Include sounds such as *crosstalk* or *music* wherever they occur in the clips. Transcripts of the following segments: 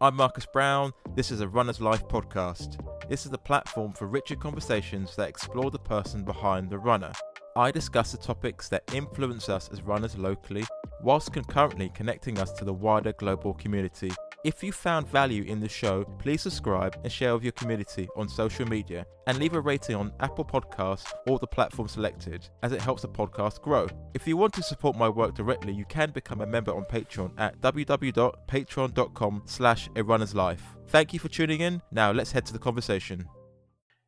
I'm Marcus Brown. This is a Runner's Life podcast. This is the platform for richer conversations that explore the person behind the runner. I discuss the topics that influence us as runners locally, whilst concurrently connecting us to the wider global community. If you found value in the show, please subscribe and share with your community on social media and leave a rating on Apple Podcasts or the platform selected as it helps the podcast grow. If you want to support my work directly, you can become a member on Patreon at www.patreon.com slash a runner's life. Thank you for tuning in. Now let's head to the conversation.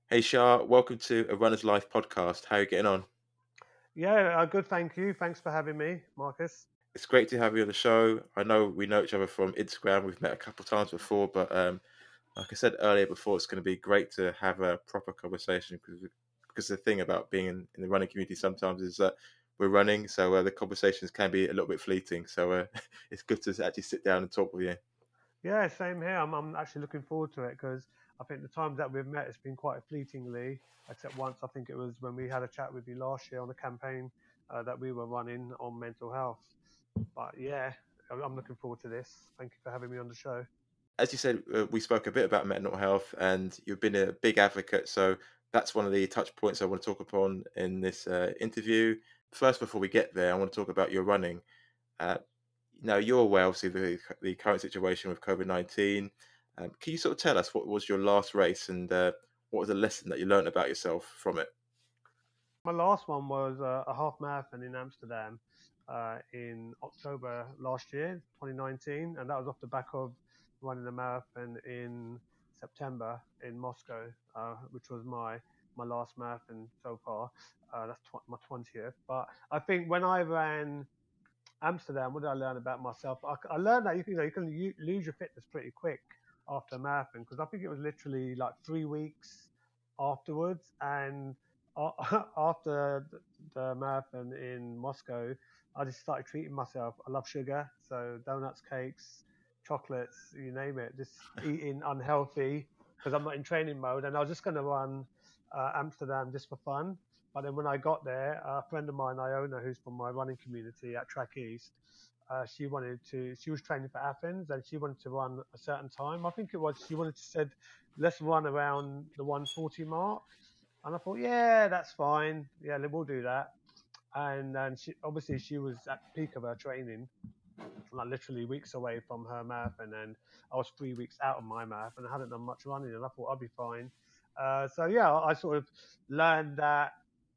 Hey Sha, welcome to a Runner's Life podcast. How are you getting on? Yeah, uh, good. Thank you. Thanks for having me, Marcus it's great to have you on the show. I know we know each other from Instagram. We've met a couple of times before, but um, like I said earlier before, it's going to be great to have a proper conversation because because the thing about being in, in the running community sometimes is that we're running, so uh, the conversations can be a little bit fleeting. So uh, *laughs* it's good to actually sit down and talk with you. Yeah, same here. I'm, I'm actually looking forward to it because I think the times that we've met, it's been quite fleetingly, except once. I think it was when we had a chat with you last year on a campaign uh, that we were running on mental health. But yeah, I'm looking forward to this. Thank you for having me on the show. As you said, uh, we spoke a bit about mental health, and you've been a big advocate. So that's one of the touch points I want to talk upon in this uh, interview. First, before we get there, I want to talk about your running. Uh, now, you're aware, obviously, the, the current situation with COVID 19. Um, can you sort of tell us what was your last race and uh, what was the lesson that you learned about yourself from it? My last one was uh, a half marathon in Amsterdam uh, in October last year, 2019, and that was off the back of running a marathon in September in Moscow, uh, which was my my last marathon so far. Uh, that's tw- my 20th. But I think when I ran Amsterdam, what did I learn about myself? I, I learned that you can, you, know, you can u- lose your fitness pretty quick after a marathon because I think it was literally like three weeks afterwards. And *laughs* after the marathon in Moscow, I just started treating myself. I love sugar, so donuts, cakes, chocolates, you name it. Just *laughs* eating unhealthy because I'm not in training mode, and I was just going to run uh, Amsterdam just for fun. But then when I got there, a friend of mine, Iona, who's from my running community at Track East, uh, she wanted to. She was training for Athens, and she wanted to run a certain time. I think it was. She wanted to said, "Let's run around the 140 mark." And I thought, yeah, that's fine. Yeah, we'll do that and and she obviously she was at peak of her training, like literally weeks away from her marathon, and I was three weeks out of my marathon. And I hadn't done much running, and I thought I'd be fine. Uh, so yeah, I sort of learned that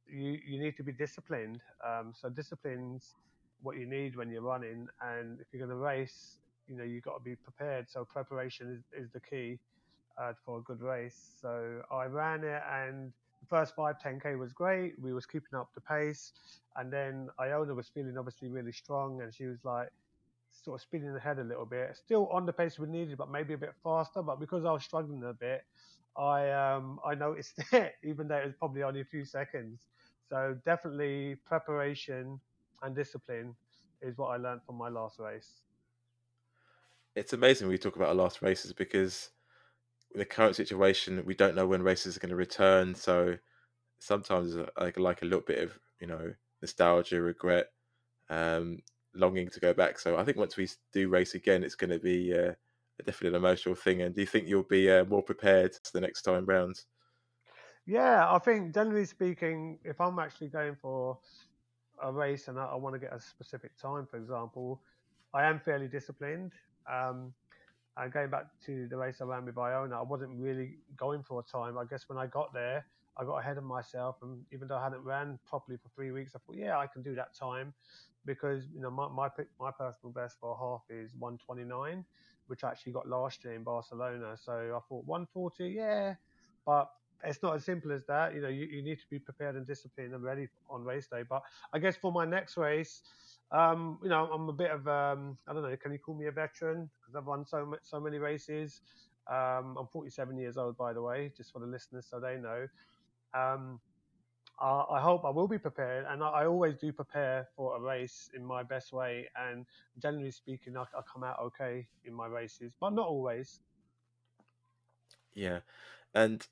you you need to be disciplined. Um, so discipline's what you need when you're running, and if you're going to race, you know you've got to be prepared. So preparation is, is the key uh, for a good race. So I ran it and first five 10k was great. We was keeping up the pace, and then Iona was feeling obviously really strong, and she was like sort of spinning ahead a little bit, still on the pace we needed, but maybe a bit faster. But because I was struggling a bit, I um I noticed *laughs* it, even though it was probably only a few seconds. So definitely preparation and discipline is what I learned from my last race. It's amazing we talk about our last races because the current situation, we don't know when races are going to return. So sometimes like like a little bit of you know nostalgia, regret, um, longing to go back. So I think once we do race again, it's going to be uh, definitely an emotional thing. And do you think you'll be uh, more prepared the next time round? Yeah, I think generally speaking, if I'm actually going for a race and I, I want to get a specific time, for example, I am fairly disciplined. Um, and going back to the race I ran with Iona, I wasn't really going for a time. I guess when I got there, I got ahead of myself, and even though I hadn't ran properly for three weeks, I thought, yeah, I can do that time, because you know my my, my personal best for a half is 129, which I actually got last year in Barcelona. So I thought 140, yeah, but it's not as simple as that. You know, you, you need to be prepared and disciplined and ready on race day. But I guess for my next race, um, you know, I'm a bit of um, I don't know. Can you call me a veteran? Because I've run so so many races. Um, I'm 47 years old, by the way, just for the listeners, so they know. Um, I, I, hope I will be prepared, and I, I, always do prepare for a race in my best way. And generally speaking, I, I come out okay in my races, but not always. Yeah, and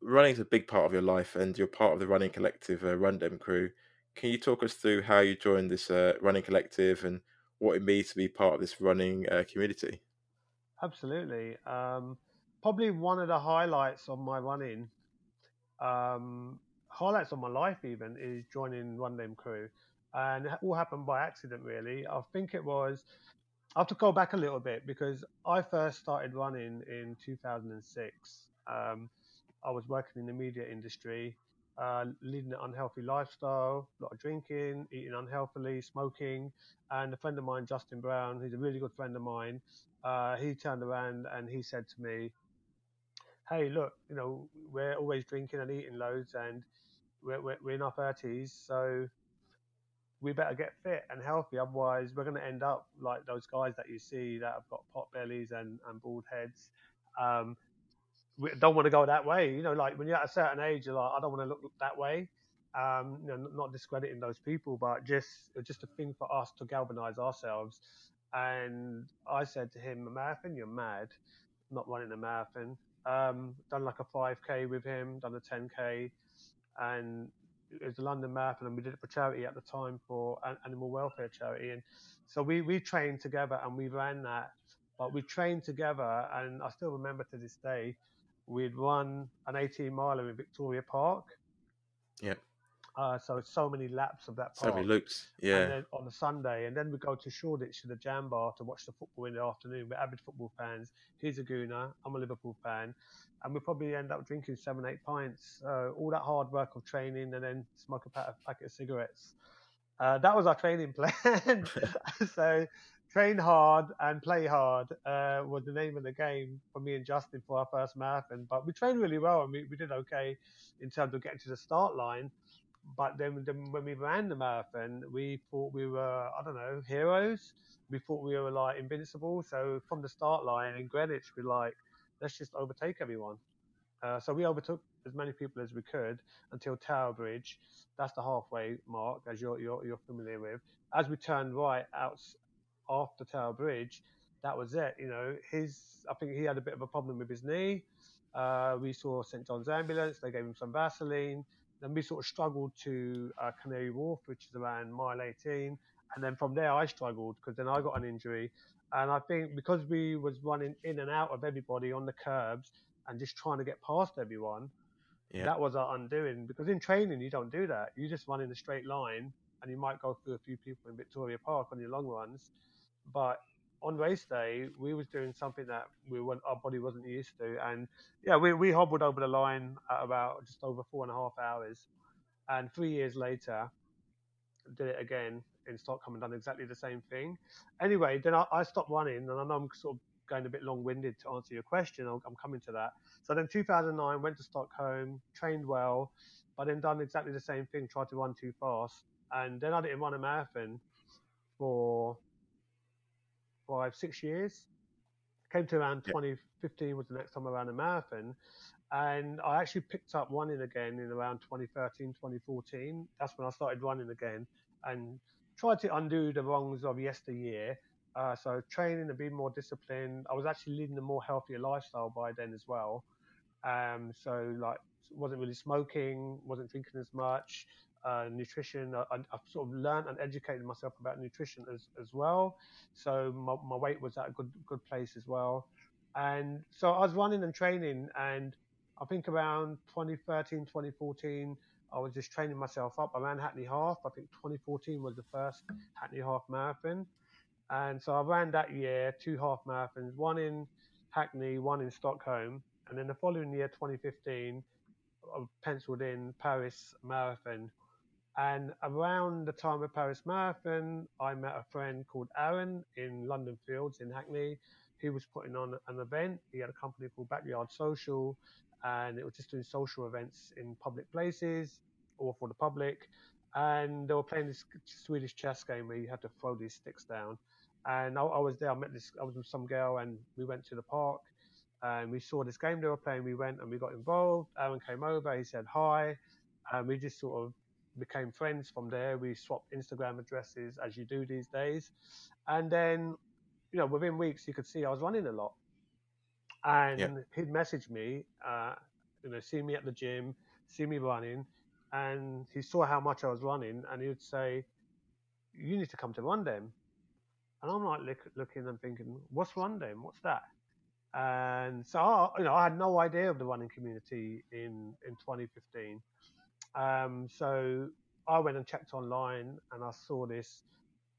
running is a big part of your life, and you're part of the running collective, uh, Run Dem Crew. Can you talk us through how you joined this uh, running collective and what it means to be part of this running uh, community? Absolutely. Um, probably one of the highlights of my running, um, highlights of my life even, is joining Run Dem Crew. And it all happened by accident, really. I think it was, I have to go back a little bit because I first started running in 2006. Um, I was working in the media industry, uh, leading an unhealthy lifestyle, a lot of drinking, eating unhealthily, smoking. And a friend of mine, Justin Brown, who's a really good friend of mine, uh, he turned around and he said to me, "Hey, look, you know, we're always drinking and eating loads, and we're, we're, we're in our thirties, so we better get fit and healthy. Otherwise, we're going to end up like those guys that you see that have got pot bellies and, and bald heads. Um, don't want to go that way. You know, like when you're at a certain age, you're like, I don't want to look that way. Um, you know, not discrediting those people, but just just a thing for us to galvanize ourselves and I said to him, a marathon, you're mad, not running a marathon. Um, done like a 5k with him, done a 10k, and it was a London Marathon, and we did it for charity at the time for an animal welfare charity. And so we we trained together and we ran that. But we trained together, and I still remember to this day, we'd run an 18 miler in Victoria Park. Yep. Uh, so so many laps of that So many loops. Yeah. On a Sunday, and then we go to Shoreditch to the Jam Bar to watch the football in the afternoon. We're avid football fans. He's a Gooner. I'm a Liverpool fan, and we probably end up drinking seven, eight pints. Uh, all that hard work of training, and then smoke a packet, packet of cigarettes. Uh, that was our training *laughs* plan. *laughs* *laughs* so, train hard and play hard uh, was the name of the game for me and Justin for our first marathon. But we trained really well, and we, we did okay in terms of getting to the start line but then, then when we ran the marathon, we thought we were, I don't know, heroes. We thought we were like invincible. So from the start line in Greenwich, we're like, let's just overtake everyone. Uh, so we overtook as many people as we could until Tower Bridge. That's the halfway mark, as you're, you're, you're familiar with. As we turned right out after Tower Bridge, that was it. You know, his, I think he had a bit of a problem with his knee. Uh, we saw St John's ambulance. They gave him some Vaseline. Then we sort of struggled to uh, Canary Wharf, which is around mile 18, and then from there I struggled because then I got an injury, and I think because we was running in and out of everybody on the curbs and just trying to get past everyone, Yeah. that was our undoing. Because in training you don't do that. You just run in a straight line, and you might go through a few people in Victoria Park on your long runs, but on race day, we was doing something that we our body wasn't used to, and yeah, we, we hobbled over the line at about just over four and a half hours, and three years later, did it again in Stockholm and done exactly the same thing. Anyway, then I, I stopped running, and I know I'm sort of going a bit long-winded to answer your question. I'll, I'm coming to that. So then 2009, went to Stockholm, trained well, but then done exactly the same thing, tried to run too fast, and then I didn't run a marathon for five, six years. Came to around Yeah. 2015 was the next time I ran a marathon. And I actually picked up running again in around 2013, 2014. That's when I started running again and tried to undo the wrongs of yesteryear. Uh, so training and being more disciplined. I was actually leading a more healthier lifestyle by then as well. Um, so like wasn't really smoking, wasn't drinking as much. Uh, nutrition, I, I- I've sort of learned and educated myself about nutrition as, as well. So my, my weight was at a good good place as well. And so I was running and training, and I think around 2013, 2014, I was just training myself up. I ran Hackney Half. I think 2014 was the first Hackney Half Marathon. And so I ran that year two half marathons, one in Hackney, one in Stockholm. And then the following year, 2015, I penciled in Paris Marathon. And around the time of Paris Marathon, I met a friend called Aaron in London Fields in Hackney. He was putting on an event. He had a company called Backyard Social, and it was just doing social events in public places or for the public. And they were playing this Swedish chess game where you had to throw these sticks down. And I, I was there. I met this. I was with some girl, and we went to the park, and we saw this game they were playing. We went and we got involved. Aaron came over. He said hi, and we just sort of became friends from there. We swapped Instagram addresses as you do these days, and then, you know, within weeks you could see I was running a lot, and Yeah. he'd message me, uh, you know, see me at the gym, see me running, and he saw how much I was running, and he would say, "You need to come to Run Dem," and I'm like look, looking and thinking, "What's Run Dem? What's that?" And so, I, you know, I had no idea of the running community in, in 2015. Um, so I went and checked online and I saw this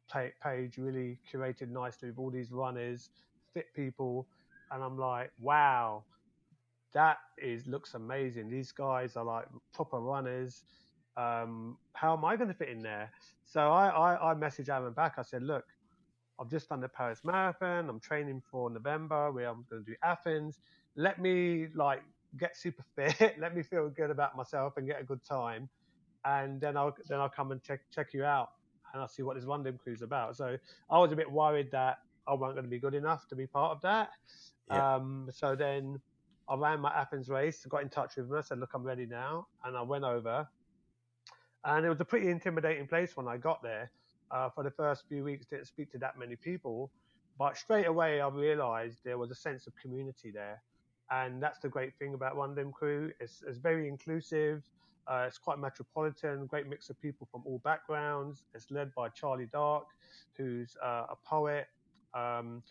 page really curated nicely with all these runners, fit people. And I'm like, wow, that is looks amazing. These guys are like proper runners. Um, how am I going to fit in there? So I, I, I messaged Aaron back. I said, look, I've just done the Paris Marathon. I'm training for November where I'm going to do Athens. Let me like get super *laughs* fit. Let me feel good about myself and get a good time, and then I'll then I'll come and check check you out and I'll see what this Run Dem Crew's about. So I was a bit worried that I wasn't going to be good enough to be part of that. Yeah. Um, so then I ran my Athens race, got in touch with them, I said, look, I'm ready now, and I went over. And it was a pretty intimidating place when I got there. Uh, for the first few weeks, didn't speak to that many people, but straight away I realised there was a sense of community there, and that's the great thing about Run Dem Crew. It's, it's very inclusive. Uh, it's quite metropolitan, great mix of people from all backgrounds. It's led by Charlie Dark, who's uh, a poet, um,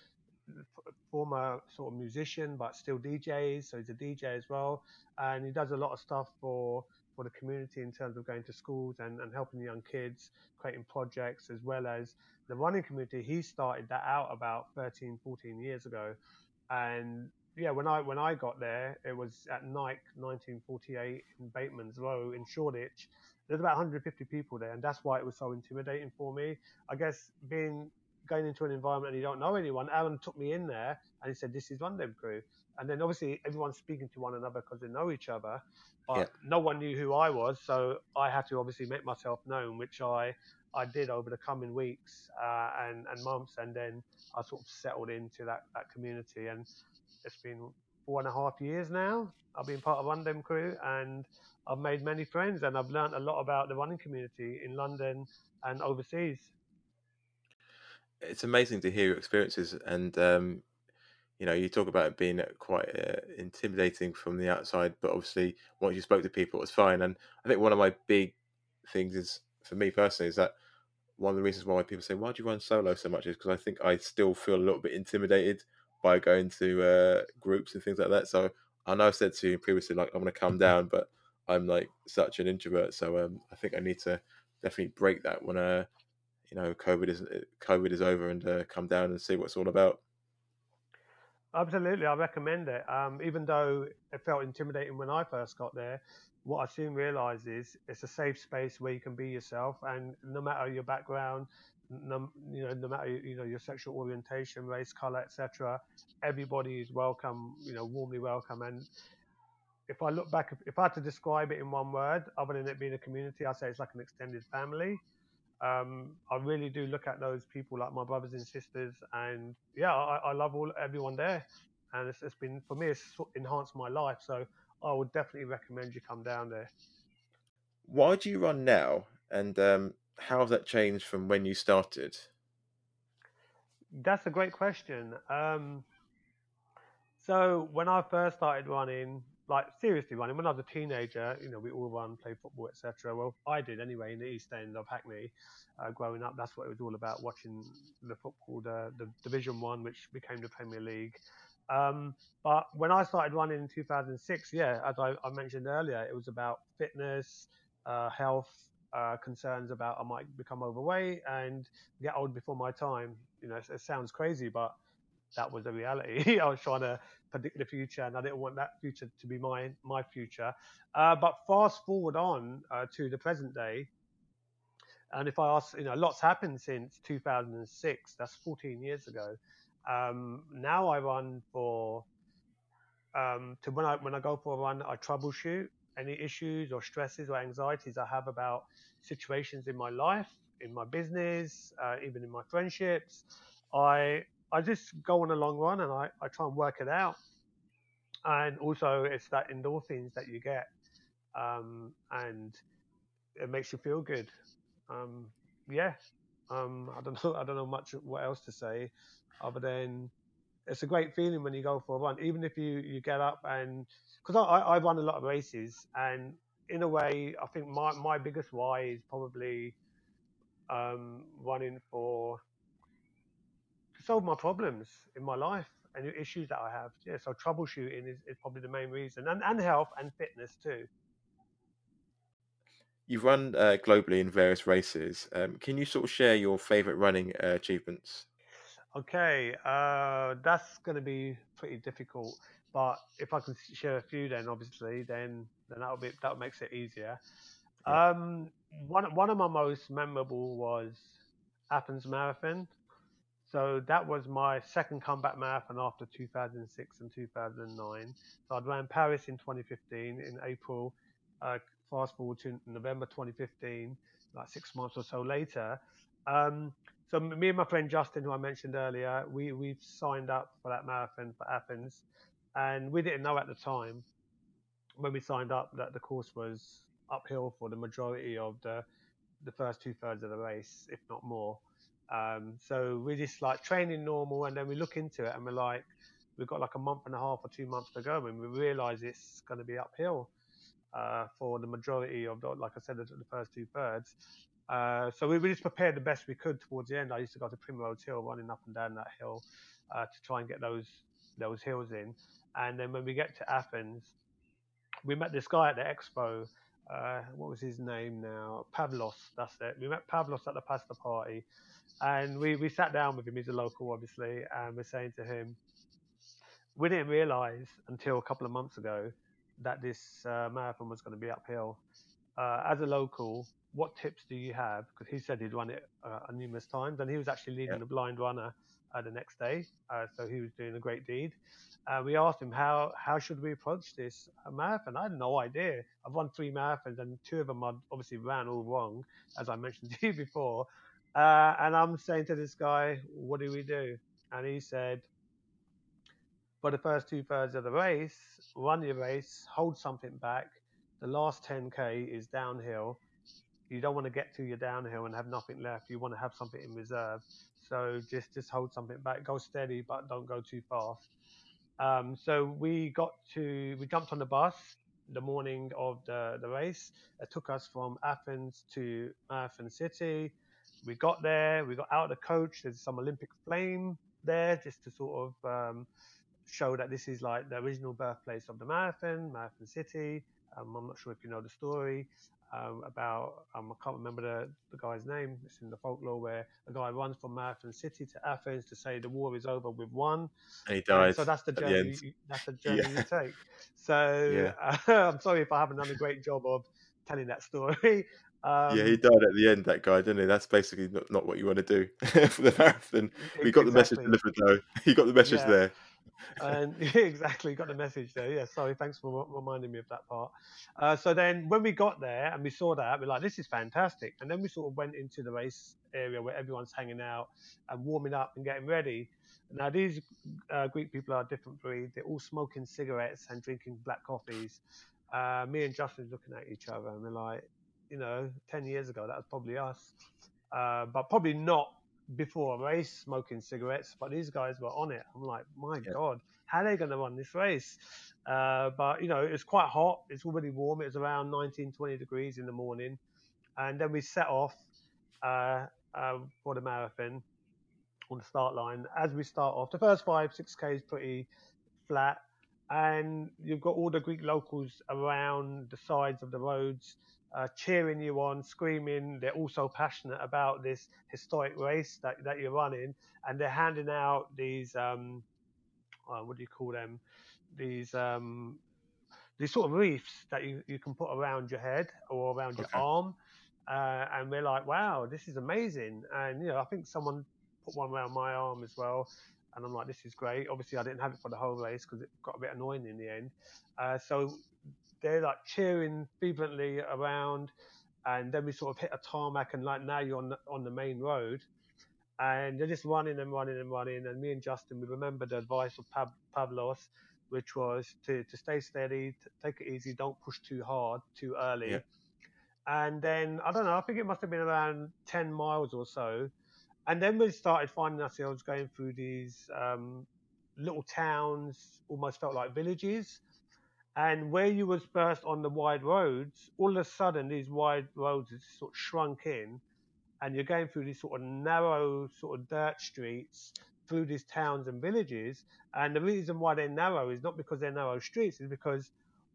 former sort of musician, but still DJs. So he's a DJ as well, and he does a lot of stuff for for the community in terms of going to schools and, and helping young kids, creating projects, as well as the running community. He started that out about 13, 14 years ago, and yeah, when I when I got there, it was at Nike 1948 in Bateman's Row in Shoreditch. There's about 150 people there, and that's why it was so intimidating for me. I guess being going into an environment and you don't know anyone. Aaron took me in there and he said, "This is Run Dem Crew," and then obviously everyone's speaking to one another because they know each other. But yeah. no one knew who I was, so I had to obviously make myself known, which I I did over the coming weeks uh, and and months, and then I sort of settled into that that community, and it's been four and a half years now. I've been part of Run Dem Crew, and I've made many friends, and I've learned a lot about the running community in London and overseas. It's amazing to hear your experiences, and um, you know, you talk about it being quite uh, intimidating from the outside, but obviously once you spoke to people, it was fine. And I think one of my big things is, for me personally, is that one of the reasons why people say, "Why do you run solo so much?" is because I think I still feel a little bit intimidated by going to uh, groups and things like that. So I know I've said to you previously, like I'm going to come down, but I'm like such an introvert, so um, I think I need to definitely break that when uh, you know, COVID is COVID is over and uh, come down and see what it's all about. Absolutely, I recommend it. Um, even though it felt intimidating when I first got there, what I soon realised is it's a safe space where you can be yourself, and no matter your background, you know, no matter you know your sexual orientation, race, color, etc., everybody is welcome. You know, warmly welcome. And if I look back, if I had to describe it in one word, other than it being a community, I say it's like an extended family. Um, I really do look at those people like my brothers and sisters, and yeah, I, I love all everyone there, and it's, it's been for me, it's enhanced my life. So I would definitely recommend you come down there. Why do you run now, and um, how has that changed from when you started? That's a great question. Um, so when I first started running, like seriously running, when I was a teenager, you know, we all run, play football, etc. Well, I did anyway in the East End of Hackney. Uh, growing up, that's what it was all about, watching the football, the, the Division One, which became the Premier League. Um, but when I started running in 2006, yeah, as I, I mentioned earlier, it was about fitness, uh, health, uh, concerns about I might become overweight and get old before my time. You know, it, it sounds crazy, but that was a reality. *laughs* I was trying to predict the future, and I didn't want that future to be my my future. Uh, but fast forward on uh, to the present day, and if I ask, you know, lots happened since 2006. That's 14 years ago. Um, now I run for um, to when I when I go for a run, I troubleshoot any issues or stresses or anxieties I have about situations in my life, in my business, uh, even in my friendships. I I just go on a long run and I, I try and work it out. And also, it's that endorphins that you get, um, and it makes you feel good. Um, yeah, um, I don't know. *laughs* I don't know much what else to say, other than it's a great feeling when you go for a run, even if you you get up and because I, I run a lot of races, and in a way, I think my my biggest why is probably um, running for to solve my problems in my life. any issues that I have. Yeah, so troubleshooting is, is probably the main reason, and and health and fitness too. You've run uh, globally in various races. Um, can you sort of share your favorite running uh, achievements? Okay, uh, that's going to be pretty difficult. But if I can share a few, then obviously, then then that'll be that makes it easier. Yeah. Um, one one of my most memorable was Athens Marathon. So that was my second comeback marathon after 2006 and 2009. So I'd ran Paris in 2015 in April. Uh, fast forward to November 2015, like six months or so later. Um, so me and my friend Justin, who I mentioned earlier, we we've signed up for that marathon for Athens, and we didn't know at the time when we signed up that the course was uphill for the majority of the the first two thirds of the race, if not more. Um, so we're just like training normal, and then we look into it, and we're like, we've got like a month and a half or two months to go, and we realise it's going to be uphill uh, for the majority of, the, like I said, the, the first two thirds. Uh, so we, we just prepared the best we could towards the end. I used to go to Primrose Hill, running up and down that hill uh, to try and get those those hills in. And then when we get to Athens, we met this guy at the expo. Uh, what was his name now? Pavlos. That's it. We met Pavlos at the pasta party, and we we sat down with him. He's a local, obviously, and we're saying to him, we didn't realise until a couple of months ago that this uh, marathon was going to be uphill. Uh, as a local, what tips do you have? Because he said he'd run it uh, numerous times, and he was actually leading the blind runner uh, the next day, uh, so he was doing a great deed. Uh, we asked him how how should we approach this marathon. I had no idea. I've run three marathons, and two of them I obviously ran all wrong, as I mentioned *laughs* to you before. and I'm saying to this guy, "What do we do?" And he said, for the first two thirds of the race, run your race, hold something back. The last 10k is downhill. You don't want to get to your downhill and have nothing left. You want to have something in reserve. So just just hold something back. Go steady, but don't go too fast. Um, so we got to we jumped on the bus the morning of the, the race. It took us from Athens to Marathon City. We got there. We got out of the coach. There's some Olympic flame there just to sort of um, show that this is like the original birthplace of the marathon, Marathon City. Um, I'm not sure if you know the story um, about, um, I can't remember the, the guy's name. It's in the folklore where a guy runs from Marathon City to Athens to say the war is over with one. And he dies. so that's the journey. The you, that's the *laughs* journey yeah. you take. So yeah. uh, *laughs* I'm sorry if I haven't done a great job of telling that story. *laughs* Um, yeah, he died at the end. That guy, didn't he? That's basically not, not what you want to do for the marathon. We got exactly. the message delivered, though. He got the message yeah. there and *laughs* exactly got the message there. Yeah, sorry, thanks for reminding me of that part. Uh, so then, when we got there and we saw that, we're like, "This is fantastic!" And then we sort of went into the race area where everyone's hanging out and warming up and getting ready. Now, these uh, Greek people are a different breed. They're all smoking cigarettes and drinking black coffees. Uh, me and Justin looking at each other and we're like, you know, 10 years ago, that was probably us. Uh, but probably not before a race smoking cigarettes, but these guys were on it. I'm like, my yeah. God, how are they going to run this race? Uh, but, you know, it's quite hot. It's already warm. It was around 19, 20 degrees in the morning. And then we set off uh, uh, for the marathon on the start line. As we start off, the first five, six K is pretty flat. And you've got all the Greek locals around the sides of the roads uh, cheering you on, screaming. They're also passionate about this historic race that, that you're running, and they're handing out these um, uh, what do you call them? These um, these sort of wreaths that you, you can put around your head or around okay. your arm. Uh, and we're like, wow, this is amazing. And you know, I think someone put one around my arm as well. And I'm like, this is great. Obviously, I didn't have it for the whole race because it got a bit annoying in the end. Uh, so they're like cheering fervently around, and then we sort of hit a tarmac, and like now you're on the, on the main road, and they're just running and running and running. And me and Justin, we remember the advice of Pav- Pavlos, which was to, to stay steady, to take it easy, don't push too hard, too early. Yeah. And then I don't know, I think it must have been around 10 miles or so. And then we started finding ourselves going through these um, little towns, almost felt like villages and where you was first on the wide roads, all of a sudden these wide roads have sort of shrunk in, and you're going through these sort of narrow, sort of dirt streets through these towns and villages. And the reason why they're narrow is not because they're narrow streets, is because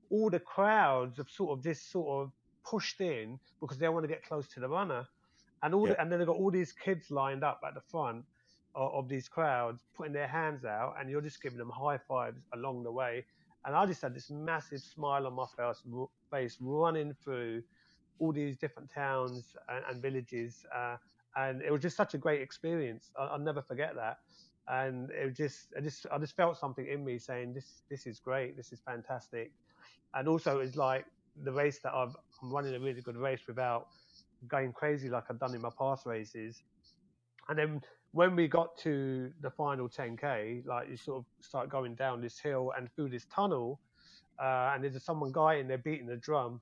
all the crowds have sort of just sort of pushed in because they want to get close to the runner. And all Yeah. the, and then they've got all these kids lined up at the front of, of these crowds, putting their hands out, and you're just giving them high fives along the way. And I just had this massive smile on my face, running through all these different towns and, and villages. Uh, and it was just such a great experience. I, I'll never forget that. And it just, I just, I just felt something in me saying, this, this is great. This is fantastic. And also, it's like the race that I've, I'm running a really good race without going crazy like I've done in my past races. And then when we got to the final 10k, like you sort of start going down this hill and through this tunnel, uh, and there's someone guy in there beating the drum,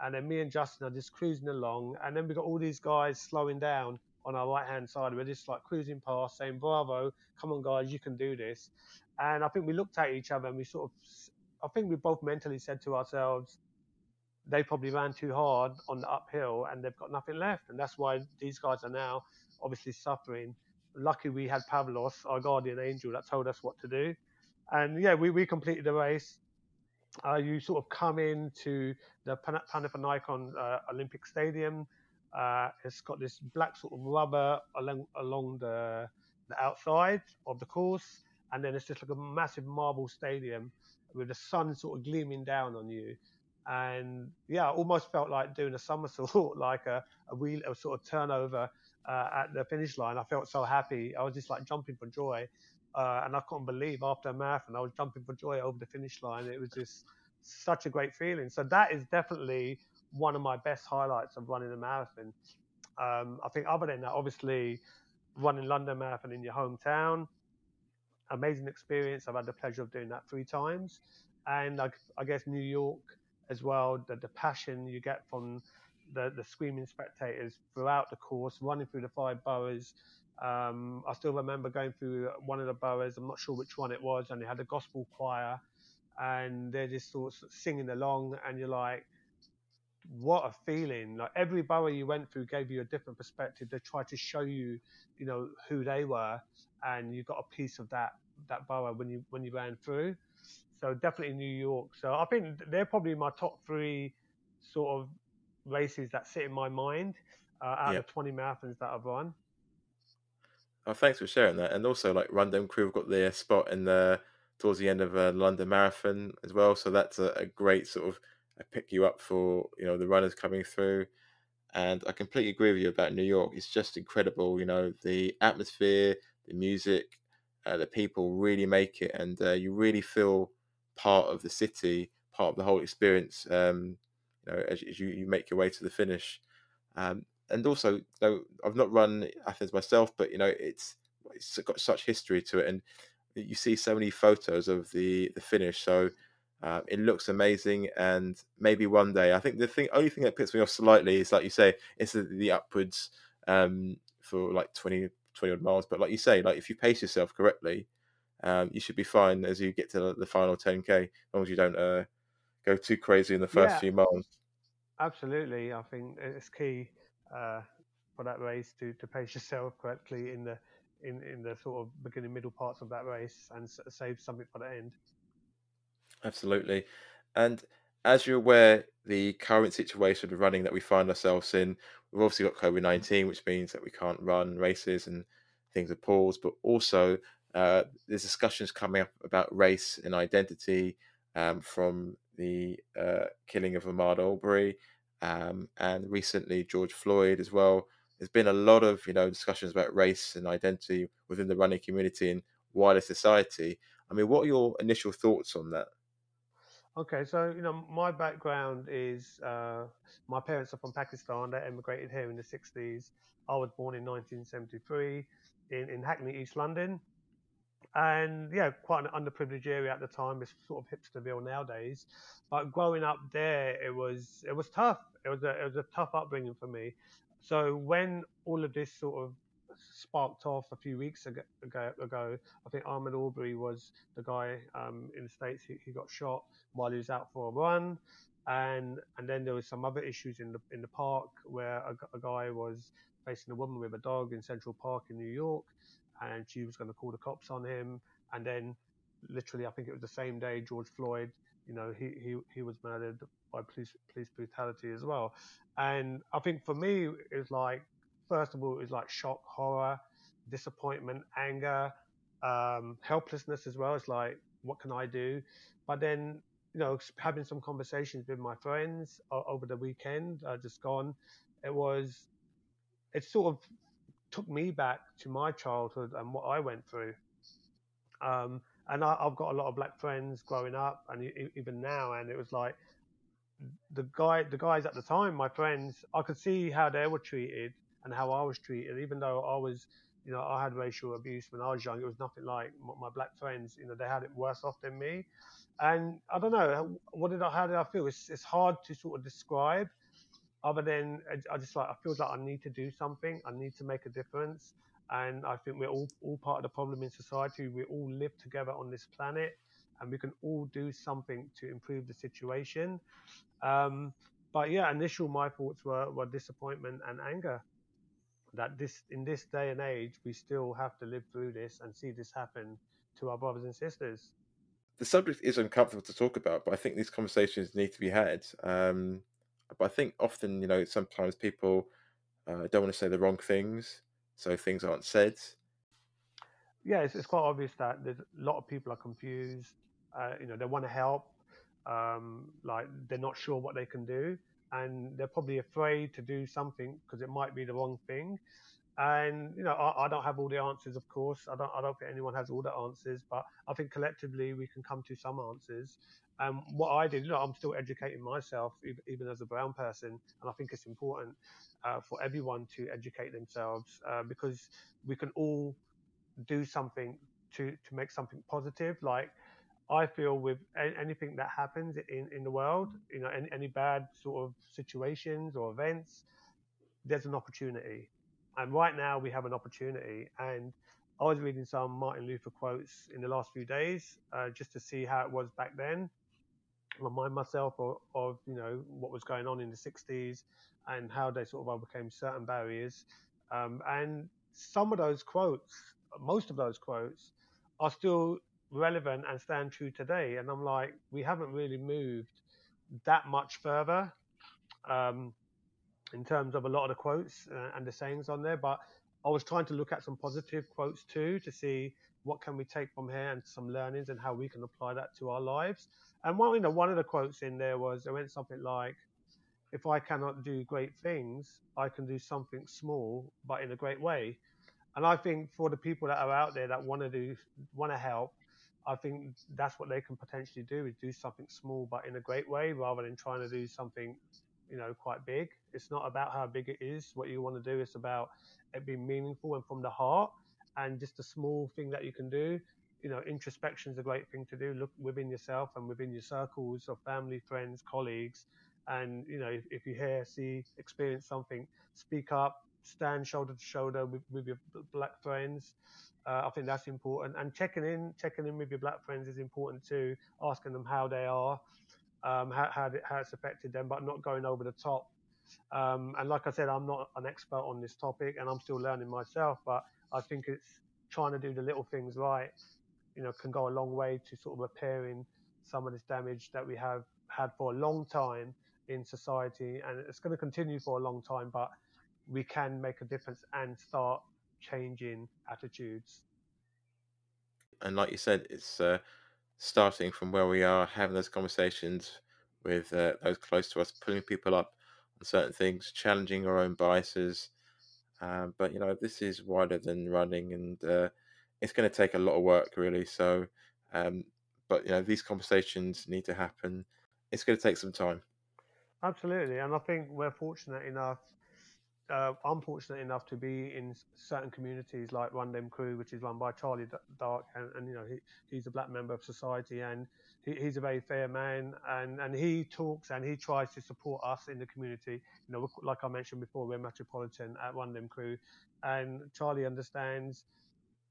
and then me and Justin are just cruising along, and then we got all these guys slowing down on our right hand side. We're just like cruising past, saying "Bravo, come on guys, you can do this." And I think we looked at each other and we sort of, I think we both mentally said to ourselves, they probably ran too hard on the uphill and they've got nothing left, and that's why these guys are now obviously suffering. Lucky we had Pavlos, our guardian angel, that told us what to do. And yeah, we, we completed the race. Uh, you sort of come into the Pan- uh, Olympic Stadium. Uh, it's got this black sort of rubber along along the, the outside of the course, and then it's just like a massive marble stadium with the sun sort of gleaming down on you. And yeah, I almost felt like doing a somersault, *laughs* like a, a wheel, a sort of turnover uh, at the finish line. I felt so happy. I was just like jumping for joy. Uh, and I couldn't believe after a marathon, I was jumping for joy over the finish line. It was just such a great feeling. So that is definitely one of my best highlights of running a marathon. Um, I think other than that, obviously running London Marathon in your hometown, amazing experience. I've had the pleasure of doing that three times. And I, I guess New York as well, the, the passion you get from the, the screaming spectators throughout the course, running through the five boroughs. Um, I still remember going through one of the boroughs, I'm not sure which one it was, and they had a gospel choir and they're just sort of singing along, and you're like, what a feeling! Like every borough you went through gave you a different perspective. They tried to show you, you know, who they were, and you got a piece of that that borough when you when you ran through. So definitely New York. So I think they're probably my top three sort of races that sit in my mind uh, out of 20 marathons that I've run. Oh, thanks for sharing that. And also, like Run Dem Crew have got their spot in the towards the end of a London Marathon as well. So that's a, a great sort of a pick you up for you know the runners coming through. And I completely agree with you about New York. It's just incredible. You know the atmosphere, the music, uh, the people really make it, and uh, you really feel part of the city, part of the whole experience. Um, you know, as, as you, you make your way to the finish. Um, and also, know, I've not run Athens myself, but you know, it's it's got such history to it, and you see so many photos of the the finish. So uh, it looks amazing, and maybe one day, I think the thing, only thing that puts me off slightly is, like you say, it's the, the upwards um, for like 20, 20 odd miles. But like you say, like if you pace yourself correctly, um, you should be fine as you get to the, the final ten k, as long as you don't uh, go too crazy in the first Yeah. few miles. Absolutely, I think it's key uh, for that race to, to pace *laughs* yourself correctly in the in, in the sort of beginning middle parts of that race and save something for the end. Absolutely. And as you're aware, the current situation of running that we find ourselves in, we've obviously got COVID 19, which means that we can't run races and things are paused, but also uh, there's discussions coming up about race and identity um, from the uh, killing of Ahmaud Arbery um, and recently George Floyd as well. There's been a lot of you know discussions about race and identity within the running community and wider society. I mean, what are your initial thoughts on that? Okay, so you know my background is uh, my parents are from Pakistan. They emigrated here in the 60s. I was born in 1973 in, in Hackney, East London, and yeah, quite an underprivileged area at the time. It's sort of hipsterville nowadays, but growing up there, it was it was tough. It was a it was a tough upbringing for me. So when all of this sort of sparked off a few weeks ago, ago, I think Ahmaud Arbery was the guy um, in the states. He got shot while he was out for a run, and and then there was some other issues in the in the park where a, a guy was facing a woman with a dog in Central Park in New York, and she was going to call the cops on him. And then, literally, I think it was the same day George Floyd, you know, he he he was murdered by police police brutality as well. And I think for me, it was like first of all, it was like shock, horror, disappointment, anger, um, helplessness as well. It's like, what can I do? But then, you know, having some conversations with my friends over the weekend, uh, just gone, it was, it's sort of took me back to my childhood and what I went through. Um, and I, have got a lot of black friends growing up, and even now, and it was like the guy, the guys at the time, my friends, I could see how they were treated and how I was treated, even though I was you know, I had racial abuse when I was young. It was nothing like my black friends. You know, they had it worse off than me. And I don't know, what did I, how did I feel? It's, it's hard to sort of describe other than I just like, I feel like I need to do something. I need to make a difference. And I think we're all, all part of the problem in society. We all live together on this planet and we can all do something to improve the situation. Um, but yeah, initial my thoughts were, were disappointment and anger that this in this day and age we still have to live through this and see this happen to our brothers and sisters the subject is uncomfortable to talk about but i think these conversations need to be had um, but i think often you know sometimes people uh, don't want to say the wrong things so things aren't said yeah it's, it's quite obvious that there's a lot of people are confused uh, you know they want to help um, like they're not sure what they can do and they're probably afraid to do something because it might be the wrong thing. And you know, I, I, don't have all the answers, of course. I don't. I don't think anyone has all the answers, but I think collectively we can come to some answers. And what I did, you know, I'm still educating myself, even as a brown person, and I think it's important uh, for everyone to educate themselves uh, because we can all do something to to make something positive. Like I feel with anything that happens in, in the world, you know, any, any bad sort of situations or events, there's an opportunity. And right now we have an opportunity. And I was reading some Martin Luther quotes in the last few days uh, just to see how it was back then. Remind myself of, of, you know, what was going on in the 60s and how they sort of overcame certain barriers. Um, and some of those quotes, most of those quotes, are still relevant and stand true today. And I'm like, we haven't really moved that much further um, in terms of a lot of the quotes uh, and the sayings on there. But I was trying to look at some positive quotes too to see what can we take from here and some learnings and how we can apply that to our lives. And one, you know, one of the quotes in there was it went something like, "If I cannot do great things, I can do something small but in a great way." And I think for the people that are out there that want to do, want to help, I think that's what they can potentially do is do something small but in a great way rather than trying to do something, you know, quite big. It's not about how big it is. What you want to do is about it being meaningful and from the heart and just a small thing that you can do. You know, introspection is a great thing to do. Look within yourself and within your circles of family, friends, colleagues. And, you know, if, if you hear, see, experience something, speak up, stand shoulder to shoulder with, with your black friends uh, I think that's important. And checking in, checking in with your black friends is important too. Asking them how they are, um, how how, how, it's affected them, but not going over the top. Um, and like I said, I'm not an expert on this topic, and I'm still learning myself. But I think it's trying to do the little things right. You know, can go a long way to sort of repairing some of this damage that we have had for a long time in society, and it's going to continue for a long time. But we can make a difference and start changing attitudes. And like you said, it's uh, starting from where we are, having those conversations with uh, those close to us, pulling people up on certain things, challenging our own biases. Um, but you know, this is wider than running, and uh, it's going to take a lot of work, really. So, um, but you know, these conversations need to happen. It's going to take some time. Absolutely, and I think we're fortunate enough uh, I'm fortunate enough to be in certain communities like Run Dem Crew, which is run by Charlie Dark, and, and you know he, he's a black member of society, and he, he's a very fair man, and, and he talks and he tries to support us in the community. You know, like I mentioned before, we're metropolitan at Run Dem Crew, and Charlie understands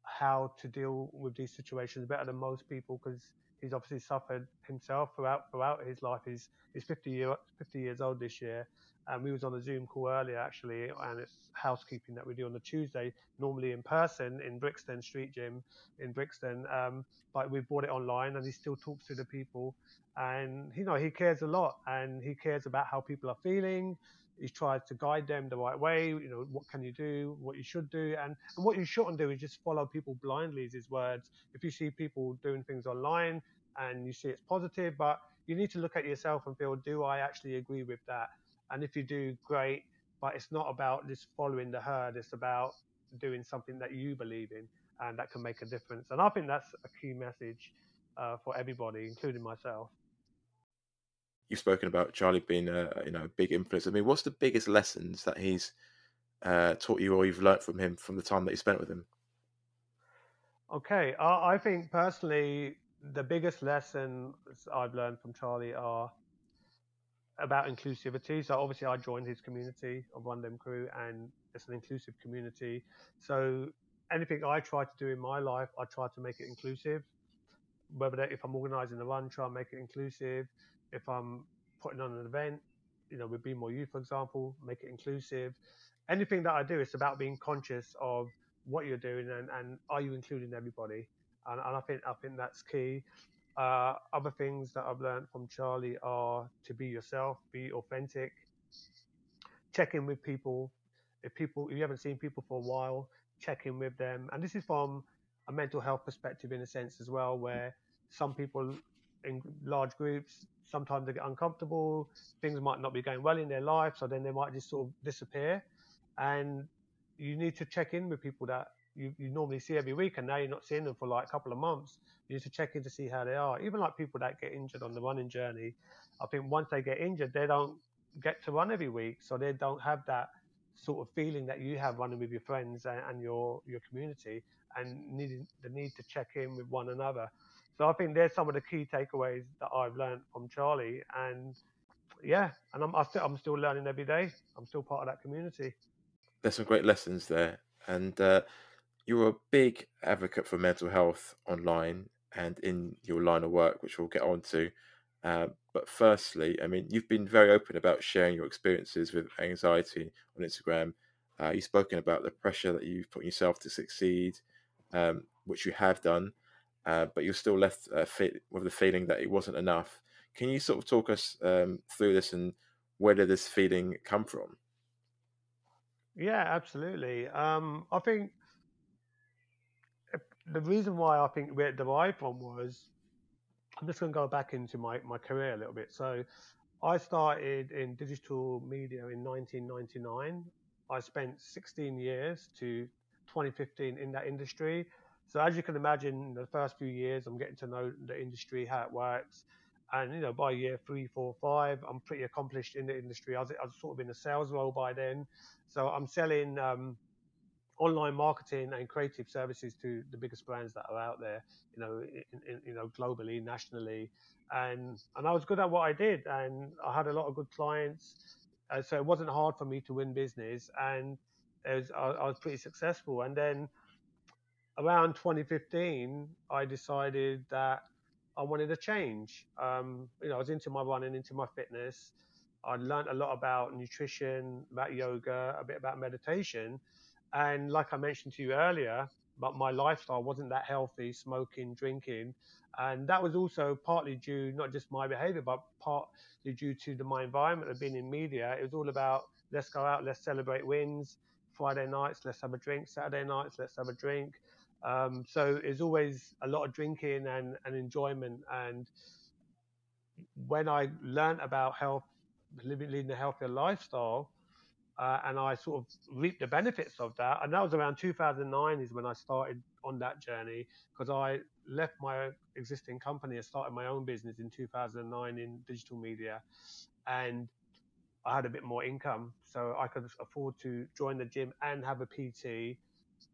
how to deal with these situations better than most people because he's obviously suffered himself throughout throughout his life. He's he's 50 year 50 years old this year, and we was on a Zoom call earlier actually, and it's housekeeping that we do on the Tuesday, normally in person in Brixton Street Gym in Brixton. Um, but we brought it online, and he still talks to the people, and you know he cares a lot, and he cares about how people are feeling. He tries to guide them the right way. You know what can you do, what you should do, and, and what you shouldn't do is just follow people blindly. Is his words. If you see people doing things online and you see it's positive, but you need to look at yourself and feel, do I actually agree with that? And if you do, great. But it's not about just following the herd. It's about doing something that you believe in and that can make a difference. And I think that's a key message uh, for everybody, including myself. You've spoken about Charlie being a you know a big influence. I mean, what's the biggest lessons that he's uh, taught you or you've learnt from him from the time that you spent with him? Okay, I, I think personally the biggest lessons I've learned from Charlie are about inclusivity. So obviously, I joined his community of Run Dem Crew, and it's an inclusive community. So anything I try to do in my life, I try to make it inclusive. Whether that, if I'm organising a run, try and make it inclusive. If I'm putting on an event, you know, with Be More You, for example, make it inclusive. Anything that I do, it's about being conscious of what you're doing and, and are you including everybody. And, and I think I think that's key. Uh, other things that I've learned from Charlie are to be yourself, be authentic, check in with people. If people, if you haven't seen people for a while, check in with them. And this is from a mental health perspective, in a sense as well, where some people in large groups sometimes they get uncomfortable. Things might not be going well in their life, so then they might just sort of disappear. And you need to check in with people that you, you normally see every week, and now you're not seeing them for like a couple of months. You need to check in to see how they are. Even like people that get injured on the running journey, I think once they get injured, they don't get to run every week, so they don't have that sort of feeling that you have running with your friends and, and your your community, and needing the need to check in with one another. So I think there's some of the key takeaways that I've learned from Charlie, and yeah, and I'm I am still learning every day. I'm still part of that community. There's some great lessons there, and uh, you're a big advocate for mental health online and in your line of work, which we'll get on to. Uh, but firstly, I mean, you've been very open about sharing your experiences with anxiety on Instagram. Uh, you've spoken about the pressure that you've put yourself to succeed, um, which you have done, uh, but you're still left uh, with the feeling that it wasn't enough. Can you sort of talk us um, through this and where did this feeling come from? Yeah, absolutely. Um, I think the reason why I think where it derived from was I'm just going to go back into my, my career a little bit. So I started in digital media in 1999. I spent 16 years to 2015 in that industry. So as you can imagine, the first few years, I'm getting to know the industry, how it works. And, you know, by year three, four, five, I'm pretty accomplished in the industry. I was, I was sort of in a sales role by then. So I'm selling um, online marketing and creative services to the biggest brands that are out there, you know, in, in, you know, globally, nationally, and and I was good at what I did, and I had a lot of good clients, uh, so it wasn't hard for me to win business, and was, I, I was pretty successful. And then around 2015, I decided that I wanted a change. Um, you know, I was into my running, into my fitness. I learned a lot about nutrition, about yoga, a bit about meditation. And like I mentioned to you earlier, but my lifestyle wasn't that healthy, smoking, drinking. And that was also partly due, not just my behavior, but partly due to the, my environment of being in media. It was all about let's go out, let's celebrate wins. Friday nights, let's have a drink. Saturday nights, let's have a drink. Um, so it's always a lot of drinking and, and enjoyment. And when I learned about health, living, leading a healthier lifestyle, uh, and I sort of reaped the benefits of that. And that was around 2009 is when I started on that journey because I left my existing company and started my own business in 2009 in digital media, and I had a bit more income, so I could afford to join the gym and have a PT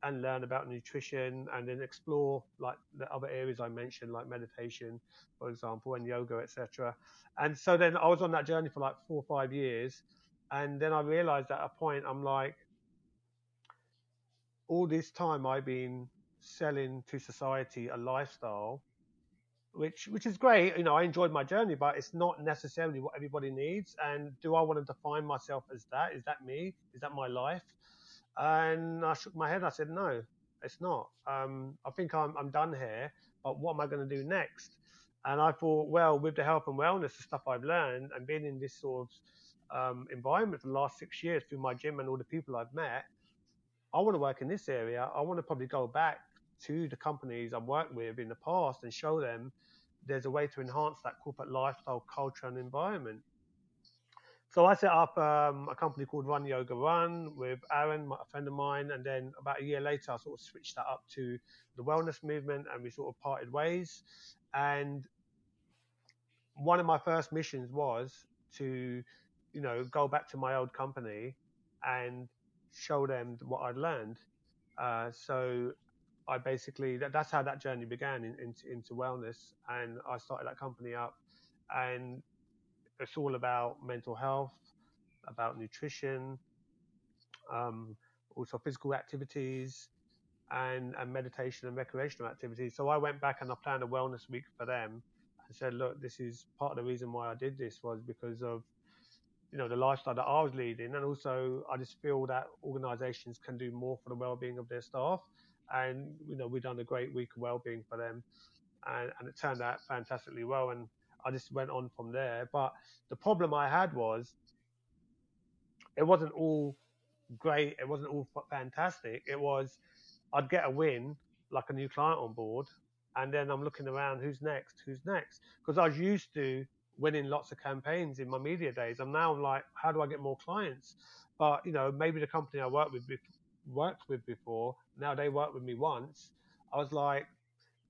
and learn about nutrition and then explore like the other areas I mentioned, like meditation, for example, and yoga, etc. And so then I was on that journey for like four or five years and then I realized at a point, I'm like, all this time I've been selling to society a lifestyle which which is great. You know, I enjoyed my journey, but it's not necessarily what everybody needs. And do I want to define myself as that? Is that me? Is that my life? And I shook my head. I said, no, it's not. Um, I think I'm I'm done here. But what am I going to do next? And I thought, well, with the health and wellness, the stuff I've learned, and being in this sort of um, environment for the last six years through my gym and all the people I've met, I want to work in this area. I want to probably go back to the companies I've worked with in the past and show them there's a way to enhance that corporate lifestyle, culture, and environment. So I set up um, a company called Run Yoga Run with Aaron, a friend of mine, and then about a year later, I sort of switched that up to the wellness movement, and we sort of parted ways. And one of my first missions was to, you know, go back to my old company and show them what I'd learned. Uh, so I basically that, that's how that journey began in, in, into wellness, and I started that company up, and it's all about mental health, about nutrition, um, also physical activities, and, and meditation and recreational activities. So I went back and I planned a wellness week for them, and said, look, this is part of the reason why I did this was because of you know the lifestyle that I was leading, and also I just feel that organisations can do more for the well-being of their staff and you know we've done a great week of well-being for them, and, and it turned out fantastically well. And I just went on from there. But the problem I had was it wasn't all great. It wasn't all fantastic. It was I'd get a win, like a new client on board, and then I'm looking around, who's next? Who's next? Because I was used to winning lots of campaigns in my media days. I'm now like, how do I get more clients? But you know, maybe the company I worked with worked with before, now they work with me once. I was like,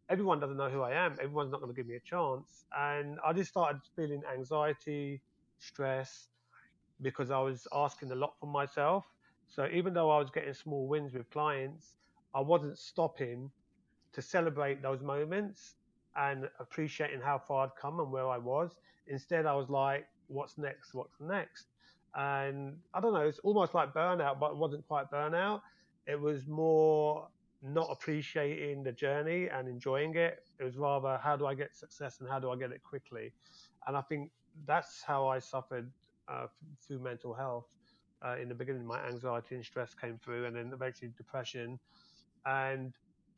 everyone doesn't know who I am. Everyone's not going to give me a chance. And I just started feeling anxiety, stress, because I was asking a lot from myself. So even though I was getting small wins with clients, I wasn't stopping to celebrate those moments and appreciating how far I'd come and where I was. Instead, I was like, what's next? What's next? and I don't know, it's almost like burnout, but it wasn't quite burnout. It was more not appreciating the journey and enjoying it. It was rather how do I get success and how do I get it quickly, and I think that's how I suffered uh, through mental health. Uh, in the beginning, my anxiety and stress came through, and then eventually depression. And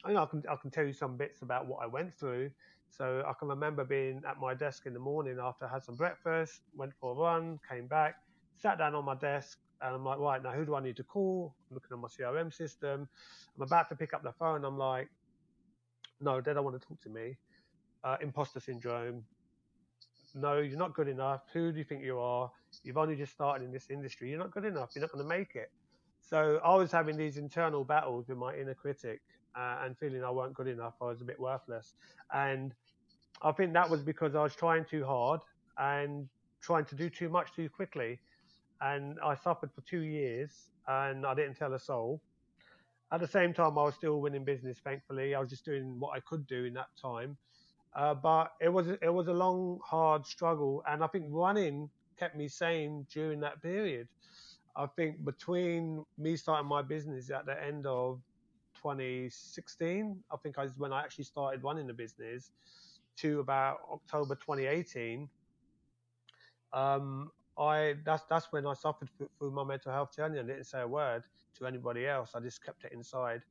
know I can I can tell you some bits about what I went through. So I can remember being at my desk in the morning after I had some breakfast, went for a run, came back, sat down on my desk and I'm like, right, now who do I need to call? I'm looking at my CRM system. I'm about to pick up the phone. I'm like, no, they don't want to talk to me. Uh, imposter syndrome. No, you're not good enough. Who do you think you are? You've only just started in this industry. You're not good enough. You're not going to make it. So I was having these internal battles with my inner critic uh, and feeling I weren't good enough. I was a bit worthless. And I think that was because I was trying too hard and trying to do too much too quickly and I suffered for two years and I didn't tell a soul. At the same time, I was still winning business. Thankfully, I was just doing what I could do in that time. Uh, but it was it was a long, hard struggle, and I think running kept me sane during that period. I think between me starting my business at the end of 2016, I think I was when I actually started running the business, to about October 2018. Um, I that's that's when I suffered through my mental health journey. I didn't say a word to anybody else. I just kept it inside.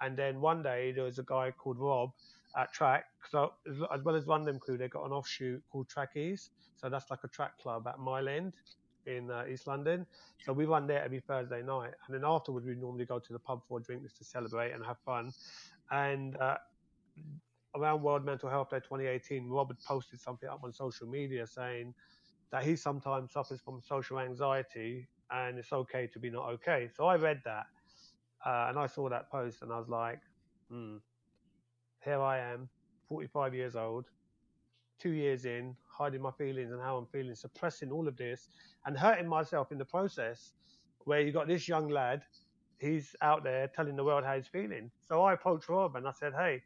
And then one day there was a guy called Rob at track. So as well as Run Crew, they got an offshoot called Trackies. So that's like a track club at Mile End in uh, East London. So we run there every Thursday night, and then afterwards we normally go to the pub for a drink just to celebrate and have fun. And uh, around World Mental Health Day 2018, Robert posted something up on social media saying that he sometimes suffers from social anxiety and it's okay to be not okay. So I read that uh, and I saw that post and I was like, hmm, here I am, 45 years old, two years in, hiding my feelings and how I'm feeling, suppressing all of this and hurting myself in the process. Where you got this young lad, he's out there telling the world how he's feeling. So I approached Rob and I said, hey,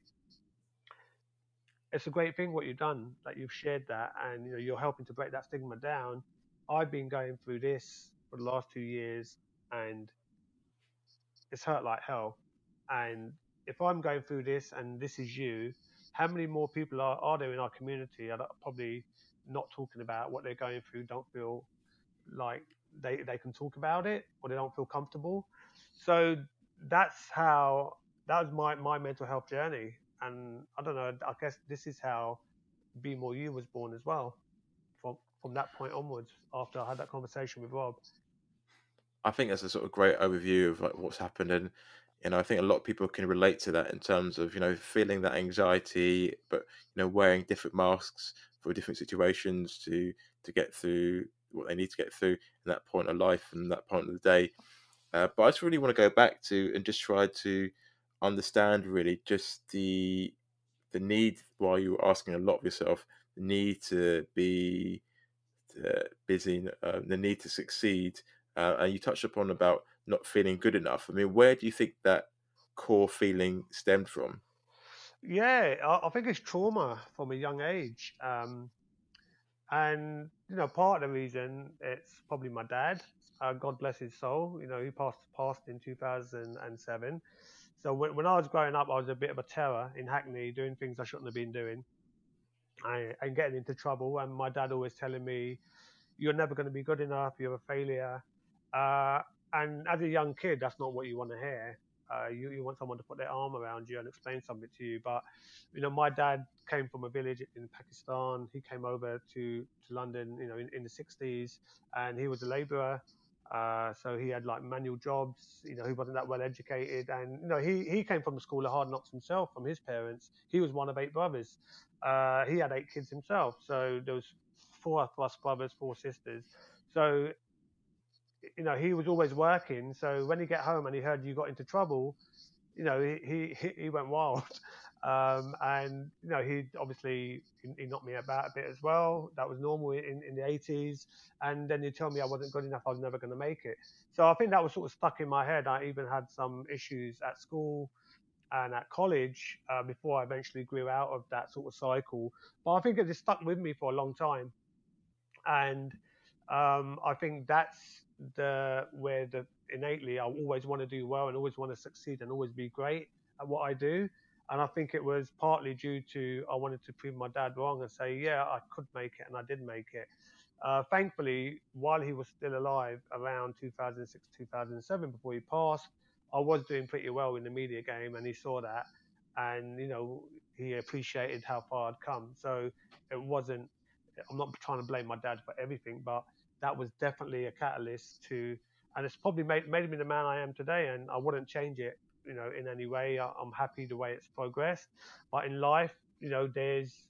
it's a great thing what you've done that you've shared that and you know you're helping to break that stigma down i've been going through this for the last two years and it's hurt like hell and if i'm going through this and this is you how many more people are, are there in our community are probably not talking about what they're going through, don't feel like they, they can talk about it or they don't feel comfortable. So that's how that was my, my mental health journey. And I don't know, I guess this is how Be More You was born as well from, from that point onwards after I had that conversation with Rob. I think that's a sort of great overview of like what's happened and you know, I think a lot of people can relate to that in terms of, you know, feeling that anxiety, but you know, wearing different masks for different situations to to get through what they need to get through in that point of life and that point of the day. Uh, but I just really want to go back to and just try to understand really just the the need while you were asking a lot of yourself, the need to be uh, busy, uh, the need to succeed, uh, and you touched upon about not feeling good enough. I mean, where do you think that core feeling stemmed from? Yeah, I, I think it's trauma from a young age. Um, and, you know, part of the reason it's probably my dad. Uh, God bless his soul. You know, he passed passed in 2007. So when, when I was growing up, I was a bit of a terror in Hackney, doing things I shouldn't have been doing, and, and getting into trouble. And my dad always telling me, "You're never going to be good enough. You're a failure." Uh, and as a young kid, that's not what you want to hear. Uh, you, you want someone to put their arm around you and explain something to you. But, you know, my dad came from a village in Pakistan. He came over to, to London, you know, in, in the 60s, and he was a labourer. Uh, so he had like manual jobs. You know, he wasn't that well educated, and you know, he he came from a school of hard knocks himself from his parents. He was one of eight brothers. Uh, he had eight kids himself. So there was four of us brothers, four sisters. So you know, he was always working. So when he got home and he heard you got into trouble, you know, he he, *laughs* he went wild. *laughs* Um, and you know, he obviously he knocked me about a bit as well. That was normal in, in the 80s. And then he told me I wasn't good enough. I was never going to make it. So I think that was sort of stuck in my head. I even had some issues at school and at college uh, before I eventually grew out of that sort of cycle. But I think it just stuck with me for a long time. And um, I think that's the where the innately I always want to do well and always want to succeed and always be great at what I do. And I think it was partly due to I wanted to prove my dad wrong and say, yeah, I could make it, and I did make it. Uh, thankfully, while he was still alive, around 2006, 2007, before he passed, I was doing pretty well in the media game, and he saw that, and you know he appreciated how far I'd come. So it wasn't. I'm not trying to blame my dad for everything, but that was definitely a catalyst to, and it's probably made made me the man I am today. And I wouldn't change it, you know, in any way. I'm happy the way it's progressed. But in life, you know, there's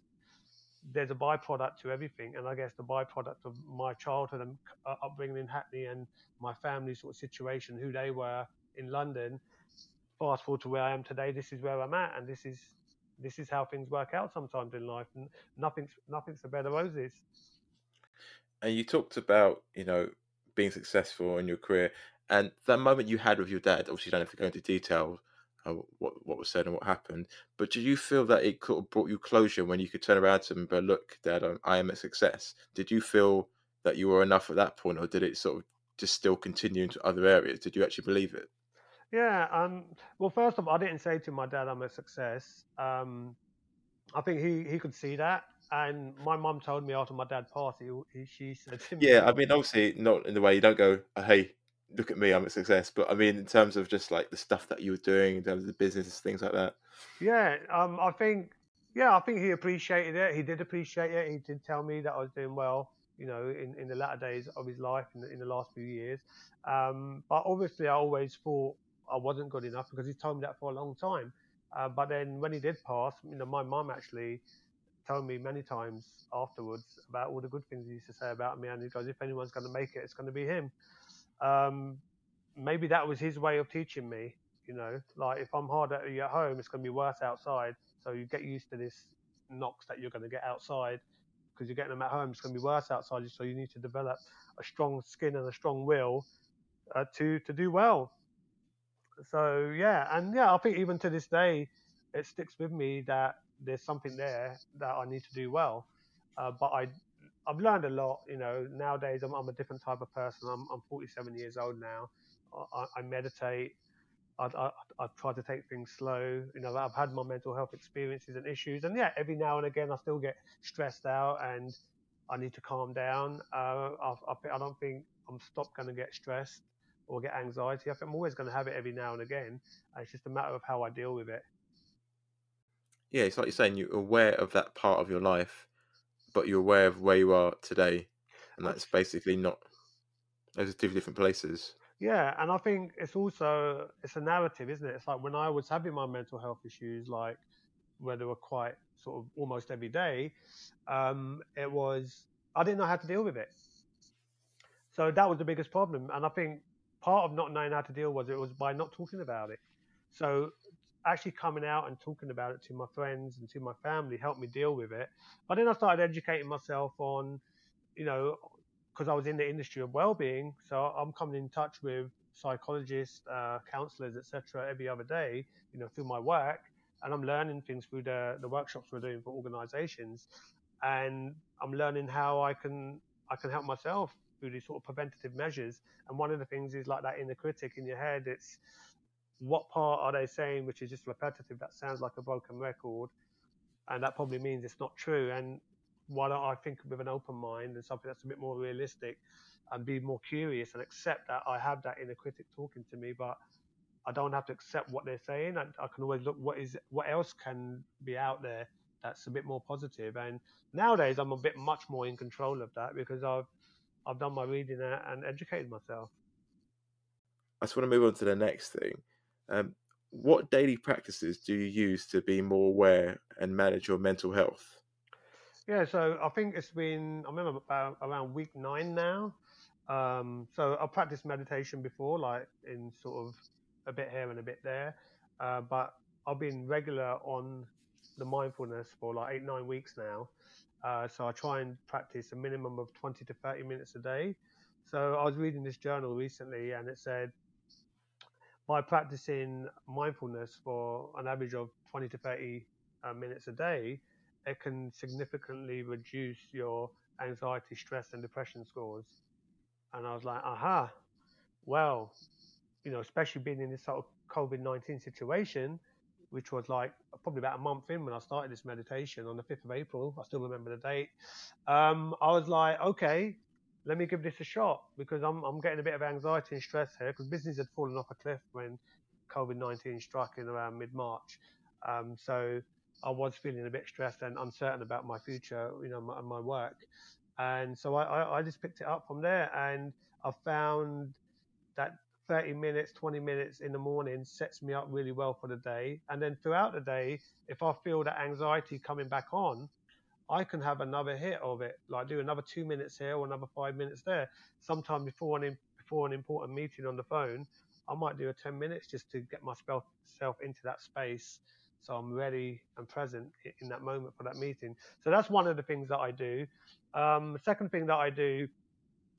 there's a byproduct to everything, and I guess the byproduct of my childhood and uh, upbringing in Hackney and my family sort of situation, who they were in London. Fast forward to where I am today, this is where I'm at, and this is this is how things work out sometimes in life. And nothing's nothing's a bed of roses and you talked about you know being successful in your career and that moment you had with your dad obviously you don't have to go into detail what what was said and what happened but do you feel that it could, of brought you closure when you could turn around to him go look dad I'm, I am a success. Did you feel that you were enough at that point or did it sort of just still continue into other areas? Did you actually believe it? Yeah um well first of all i didn't say to my dad i'm a success um i think he he could see that and my mum told me after my dad passed, he, he, she said to me, "Yeah, I mean, obviously not in the way you don't go, oh, hey, look at me, I'm a success." But I mean, in terms of just like the stuff that you were doing, in terms of the business, things like that. Yeah, um, I think, yeah, I think he appreciated it. He did appreciate it. He did tell me that I was doing well, you know, in, in the latter days of his life, in the, in the last few years. Um, but obviously, I always thought I wasn't good enough because he told me that for a long time. Uh, but then when he did pass, you know, my mum actually told me many times afterwards about all the good things he used to say about me. And he goes, if anyone's going to make it, it's going to be him. Um, maybe that was his way of teaching me. You know, like if I'm hard at at home, it's going to be worse outside. So you get used to this knocks that you're going to get outside because you're getting them at home. It's going to be worse outside. So you need to develop a strong skin and a strong will uh, to to do well. So yeah, and yeah, I think even to this day, it sticks with me that there's something there that I need to do well. Uh, but I, I've learned a lot. You know, nowadays I'm, I'm a different type of person. I'm, I'm 47 years old now. I, I meditate. I'd, I, I'd try to take things slow. You know, I've had my mental health experiences and issues, and yeah, every now and again I still get stressed out and I need to calm down. Uh, I, I, I don't think I'm stopped going to get stressed or get anxiety. I think I'm always going to have it every now and again. It's just a matter of how I deal with it. Yeah, it's like you're saying you're aware of that part of your life, but you're aware of where you are today, and that's basically not. Those are two different places. Yeah, and I think it's also it's a narrative, isn't it? It's like when I was having my mental health issues, like where they were quite sort of almost every day, um, it was I didn't know how to deal with it. So that was the biggest problem, and I think part of not knowing how to deal was it was by not talking about it. So actually coming out and talking about it to my friends and to my family helped me deal with it. But then I started educating myself on, you know, because I was in the industry of well-being, so I'm coming in touch with psychologists, uh, counselors, etc. every other day, you know, through my work, and I'm learning things through the the workshops we're doing for organisations, and I'm learning how I can I can help myself through these sort of preventative measures. And one of the things is like that inner critic in your head. It's what part are they saying which is just repetitive that sounds like a broken record and that probably means it's not true. And why don't i think with an open mind and something that's a bit more realistic and be more curious and accept that i have that inner critic talking to me but i don't have to accept what they're saying. I, I can always look what is what else can be out there that's a bit more positive. And nowadays i'm a bit much more in control of that because i've i've done my reading and educated myself. I just want to move on to the next thing um, what daily practices do you use to be more aware and manage your mental health? Yeah, so I think it's been, I remember about around week nine now. Um, so I've practiced meditation before, like in sort of a bit here and a bit there. Uh, but I've been regular on the mindfulness for like eight, nine weeks now. Uh, so I try and practice a minimum of 20 to 30 minutes a day. So I was reading this journal recently and it said by practicing mindfulness for an average of 20 to 30 uh, minutes a day, it can significantly reduce your anxiety, stress, and depression scores. And I was like, aha, well, you know, especially being in this sort of COVID 19 situation, which was like probably about a month in when I started this meditation on the 5th of April. I still remember the date. Um, I was like, okay, let me give this a shot because I'm, I'm getting a bit of anxiety and stress here because business had fallen off a cliff when COVID 19 struck in around mid March. Um, so I was feeling a bit stressed and uncertain about my future, you know, my, my work. And so I, I, I just picked it up from there and I found that 30 minutes, 20 minutes in the morning sets me up really well for the day. And then throughout the day, if I feel that anxiety coming back on, I can have another hit of it, like do another two minutes here or another five minutes there. Sometime before an before an important meeting on the phone, I might do a ten minutes just to get myself into that space, so I'm ready and present in that moment for that meeting. So that's one of the things that I do. Um, the second thing that I do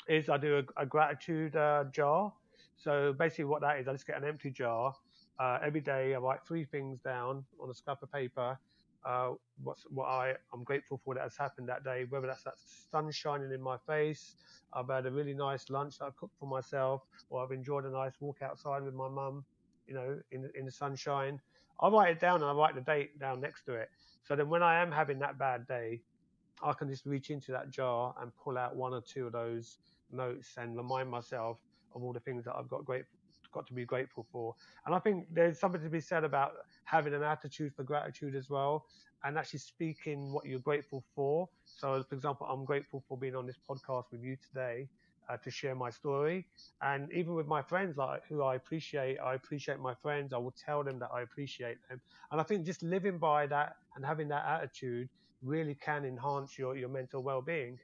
is I do a, a gratitude uh, jar. So basically, what that is, I just get an empty jar. Uh, every day, I write three things down on a scrap of paper uh, what I I'm grateful for that has happened that day. Whether that's that sun shining in my face, I've had a really nice lunch that I've cooked for myself, or I've enjoyed a nice walk outside with my mum, you know, in in the sunshine. I write it down and I write the date down next to it. So then when I am having that bad day, I can just reach into that jar and pull out one or two of those notes and remind myself of all the things that I've got great got to be grateful for. And I think there's something to be said about having an attitude for gratitude as well and actually speaking what you're grateful for. So, for example, I'm grateful for being on this podcast with you today. Uh, to share my story, and even with my friends, like who I appreciate, I appreciate my friends. I will tell them that I appreciate them, and I think just living by that and having that attitude really can enhance your your mental well-being.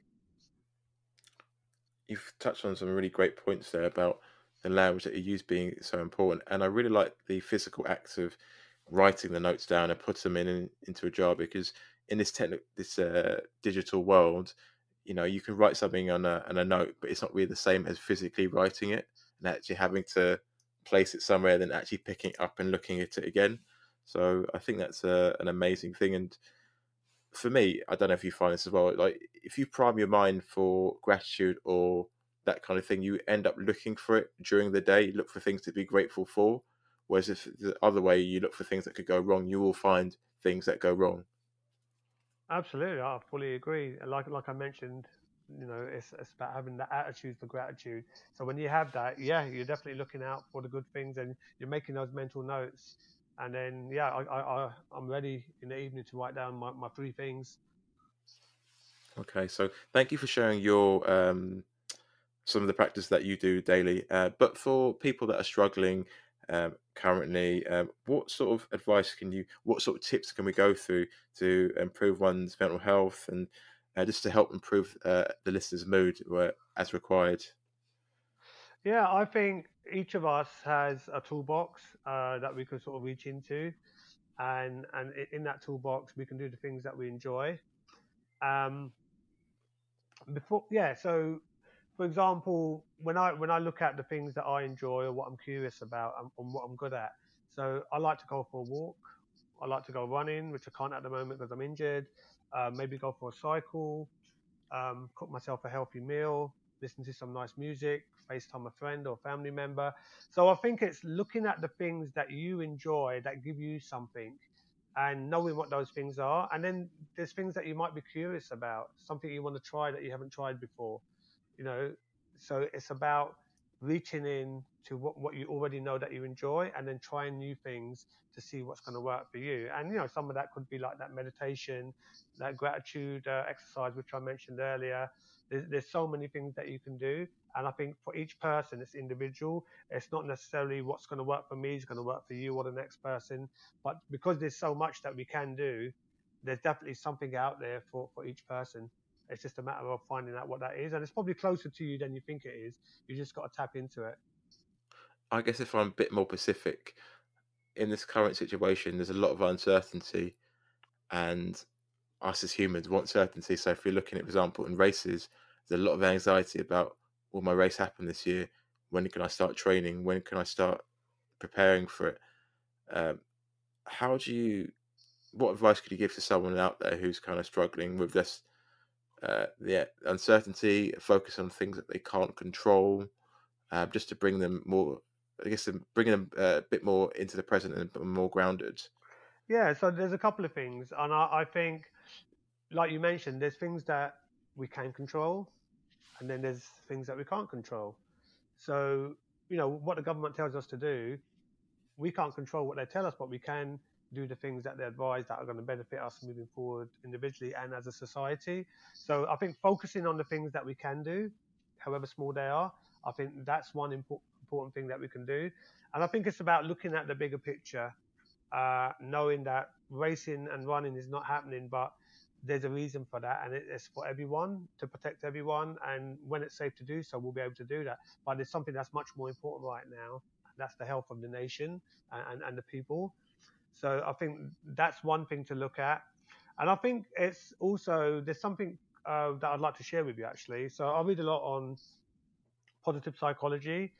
You've touched on some really great points there about the language that you use being so important. And I really like the physical act of writing the notes down and put them in, in into a jar because in this techni- this uh, digital world, you know, you can write something on a, on a note, but it's not really the same as physically writing it and actually having to place it somewhere, then actually picking it up and looking at it again. So I think that's a, an amazing thing. And for me, I don't know if you find this as well. Like if you prime your mind for gratitude or that kind of thing, you end up looking for it during the day. look for things to be grateful for. Whereas if the other way you look for things that could go wrong, you will find things that go wrong. Absolutely, I fully agree. Like like I mentioned, you know, it's, it's about having the attitude for gratitude. So when you have that, yeah, you're definitely looking out for the good things and you're making those mental notes. And then, yeah, I, I, I, I'm ready in the evening to write down my, my three things. Okay, so thank you for sharing your um, some of the practice that you do daily. Uh, but for people that are struggling um, currently, um, what sort of advice can you, what sort of tips can we go through to improve one's mental health and uh, just to help improve uh, the listener's mood as required? Yeah, I think each of us has a toolbox uh, that we can sort of reach into, and and in that toolbox we can do the things that we enjoy. Um, before, yeah, so for example, when I when I look at the things that I enjoy or what I'm curious about and, and what I'm good at, so I like to go for a walk. I like to go running, which I can't at the moment because I'm injured. Uh, maybe go for a cycle, um, cook myself a healthy meal, listen to some nice music, FaceTime a friend or family member. So I think it's looking at the things that you enjoy that give you something and knowing what those things are. And then there's things that you might be curious about, something you want to try that you haven't tried before you know, so it's about reaching in to what, what you already know that you enjoy and then trying new things to see what's going to work for you. And, you know, some of that could be like that meditation, that gratitude uh, exercise, which I mentioned earlier. There's, there's so many things that you can do. And I think for each person, it's individual. It's not necessarily what's going to work for me is going to work for you or the next person. But because there's so much that we can do, there's definitely something out there for, for each person. It's just a matter of finding out what that is, and it's probably closer to you than you think it is. You just got to tap into it. I guess if I'm a bit more specific, in this current situation, there's a lot of uncertainty, and us as humans want certainty. So if you're looking at, for example, in races, there's a lot of anxiety about will my race happen this year? When can I start training? When can I start preparing for it? Um, how do you? What advice could you give to someone out there who's kind of struggling with this uh, uncertainty, focus on things that they can't control, uh, just to bring them more, I guess, bringing them uh, a bit more into the present and more grounded. Yeah, so there's a couple of things, and I, I think, like you mentioned, there's things that we can control, and then there's things that we can't control. So, you know, what the government tells us to do, we can't control what they tell us, but we can do the things that they advise that are going to benefit us moving forward individually and as a society. So I think focusing on the things that we can do, however small they are, I think that's one important important thing that we can do. And I think it's about looking at the bigger picture, uh, knowing that racing and running is not happening, but there's a reason for that, and it's for everyone to protect everyone. And when it's safe to do so, we'll be able to do that. But there's something that's much more important right now. That's the health of the nation and, and, and the people. So I think that's one thing to look at. And I think it's also, there's something uh, that I'd like to share with you actually. So I read a lot on positive psychology.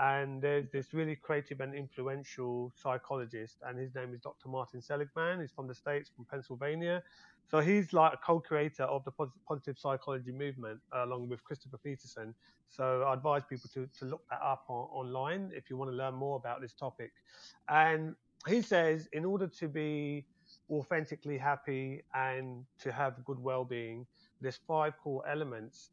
And there's this really creative and influential psychologist, and his name is Dr. Martin Seligman. He's from the States, from Pennsylvania. So he's like a co-creator of the positive psychology movement, uh, along with Christopher Peterson. So I advise people to, to look that up on, online if you want to learn more about this topic. And he says in order to be authentically happy and to have good well-being there's five core elements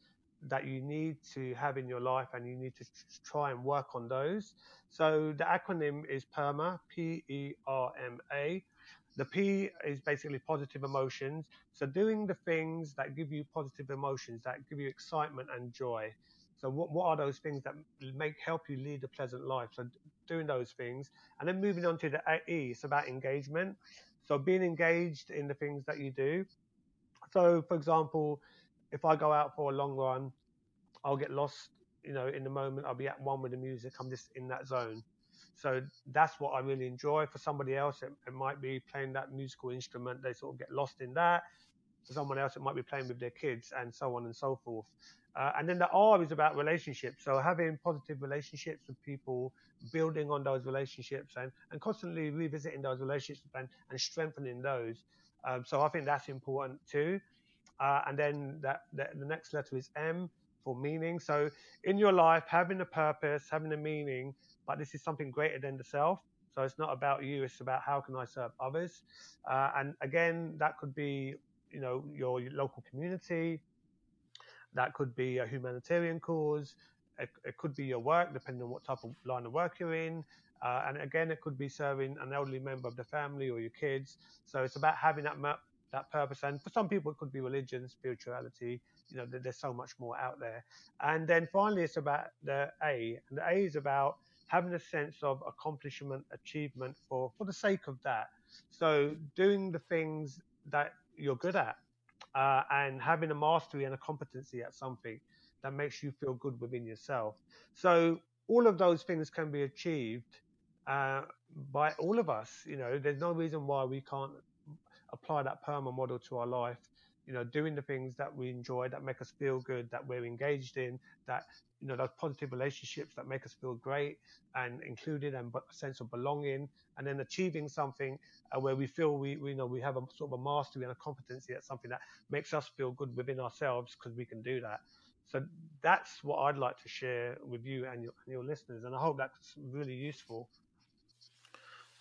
that you need to have in your life and you need to try and work on those. So the acronym is perma p-e-r-m-a the p is basically positive emotions. So doing the things that give you positive emotions that give you excitement and joy. So what, what are those things that make help you lead a pleasant life? So doing those things, and then moving on to the E, it's about engagement. So being engaged in the things that you do. So for example, if I go out for a long run, I'll get lost, you know, in the moment. I'll be at one with the music. I'm just in that zone. So that's what I really enjoy. For somebody else, it, it might be playing that musical instrument. They sort of get lost in that. For someone else, it might be playing with their kids and so on and so forth. Uh, and then the R is about relationships. So having positive relationships with people, building on those relationships and, and constantly revisiting those relationships and, and strengthening those. Um, so I think that's important too. Uh, and then that, that, the next letter is M for meaning. So in your life, having a purpose, having a meaning, but this is something greater than the self. So it's not about you; it's about how can I serve others. Uh, and again, that could be you know your local community. That could be a humanitarian cause. It, it could be your work, depending on what type of line of work you're in. Uh, and again, it could be serving an elderly member of the family or your kids. So it's about having that that purpose. And for some people, it could be religion, spirituality. You know, there's so much more out there. And then finally, it's about the A. And the A is about having a sense of accomplishment, achievement for, for the sake of that. So doing the things that you're good at uh, and having a mastery and a competency at something that makes you feel good within yourself. So all of those things can be achieved uh, by all of us. You know, there's no reason why we can't apply that PERMA model to our life. You know, doing the things that we enjoy, that make us feel good, that we're engaged in, that you know those positive relationships that make us feel great and included and a sense of belonging, and then achieving something uh, where we feel we, we you know we have a sort of a mastery and a competency at something that makes us feel good within ourselves because we can do that. So that's what I'd like to share with you and your, and your listeners, and I hope that's really useful.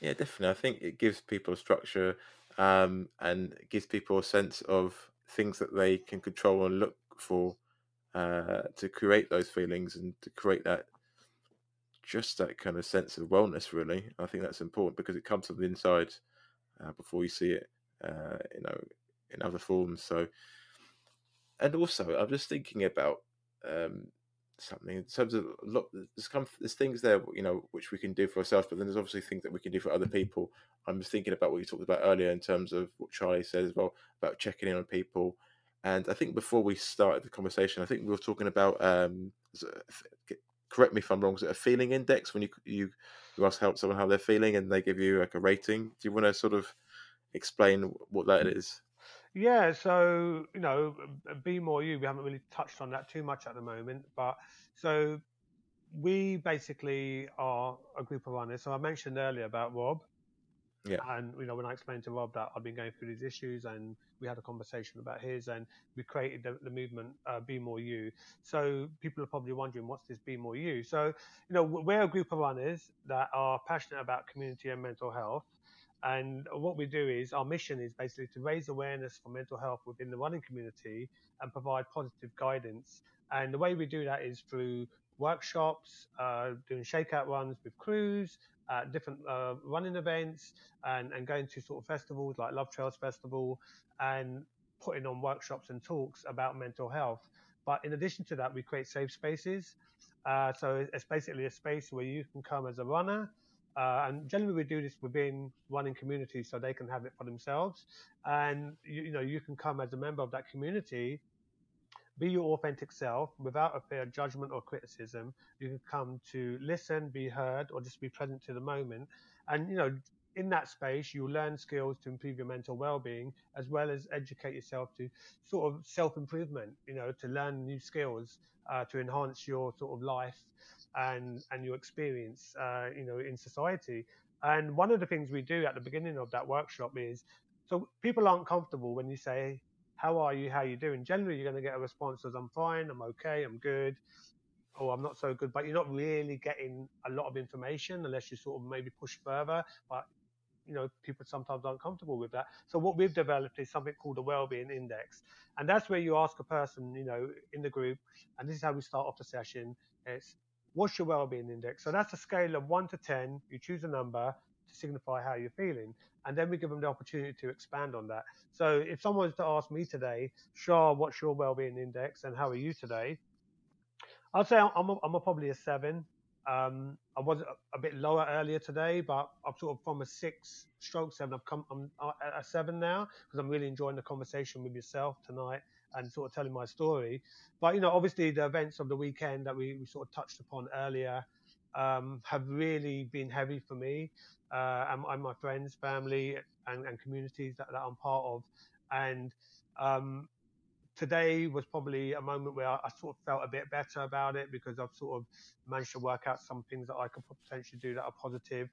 Yeah, definitely. I think it gives people structure um, and gives people a sense of things that they can control and look for uh, to create those feelings and to create that just that kind of sense of wellness. Really, I think that's important because it comes from the inside uh, before you see it, uh, you know, in other forms. So, and also, I'm just thinking about um, something in terms of look there's come there's things there you know which we can do for ourselves but then there's obviously things that we can do for other people. I'm just thinking about what you talked about earlier in terms of what charlie said as well about checking in on people and i think before we started the conversation i think we were talking about um correct me if i'm wrong is it a feeling index when you you you ask help someone how they're feeling and they give you like a rating? Do you want to sort of explain what that is yeah, so you know, be more you. We haven't really touched on that too much at the moment, but so we basically are a group of runners. So I mentioned earlier about Rob. Yeah. And you know, when I explained to Rob that I've been going through these issues, and we had a conversation about his, and we created the, the movement uh, Be More You. So people are probably wondering, what's this Be More You? So you know, we're a group of runners that are passionate about community and mental health. And what we do is our mission is basically to raise awareness for mental health within the running community and provide positive guidance. And the way we do that is through workshops, uh, doing shakeout runs with crews, uh, different uh, running events, and, and going to sort of festivals like Love Trails Festival, and putting on workshops and talks about mental health. But in addition to that, we create safe spaces. Uh, so it's basically a space where you can come as a runner uh, and generally, we do this within running communities so they can have it for themselves. And you, you, know, you can come as a member of that community, be your authentic self without a fear of judgment or criticism. You can come to listen, be heard, or just be present to the moment. And you know, in that space, you'll learn skills to improve your mental well-being, as well as educate yourself to sort of self-improvement. You know, to learn new skills uh, to enhance your sort of life and and your experience, uh, you know, in society. And one of the things we do at the beginning of that workshop is, so people aren't comfortable when you say, "How are you? How are you doing?" Generally, you're going to get a response as, "I'm fine. I'm okay. I'm good." or I'm not so good, but you're not really getting a lot of information unless you sort of maybe push further. But you know, people sometimes aren't comfortable with that. So what we've developed is something called a well-being index, and that's where you ask a person, you know, in the group, and this is how we start off the session. It's what's your well-being index? So that's a scale of one to ten. You choose a number to signify how you're feeling, and then we give them the opportunity to expand on that. So if someone was to ask me today, Sha, what's your well-being index, and how are you today? I'd say I'm, a, I'm a probably a seven. Um, I was a, a, bit lower earlier today, but I'm sort of from a six stroke seven. I've come I'm at a seven now because I'm really enjoying the conversation with yourself tonight and sort of telling my story. But you know, obviously the events of the weekend that we, we sort of touched upon earlier um, have really been heavy for me uh, and, and, my friends, family, and, and communities that, that, I'm part of. And um, today was probably a moment where I, I, sort of felt a bit better about it because I've sort of managed to work out some things that I could potentially do that are positive.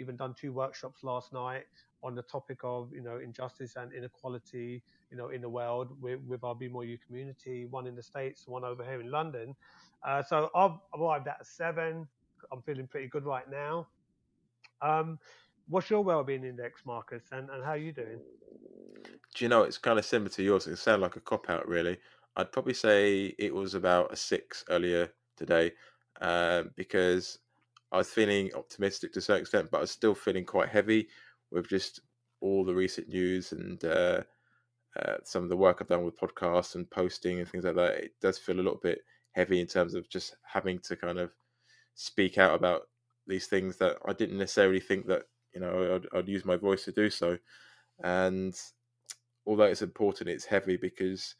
Even done two workshops last night on the topic of you know injustice and inequality you know in the world with, with our Be More You community, one in the states, one over here in London. Uh, so I've arrived at seven. I'm feeling pretty good right now. Um, what's your well-being index, Marcus, and, and how are you doing? Do you know it's kind of similar to yours? It sounds like a cop out, really. I'd probably say it was about a six earlier today, um, because I was feeling optimistic to a certain extent, but I was still feeling quite heavy with just all the recent news and uh, uh, some of the work I've done with podcasts and posting and things like that. It does feel a little bit heavy in terms of just having to kind of speak out about these things that I didn't necessarily think that you know I'd, I'd use my voice to do so. And although it's important, it's heavy because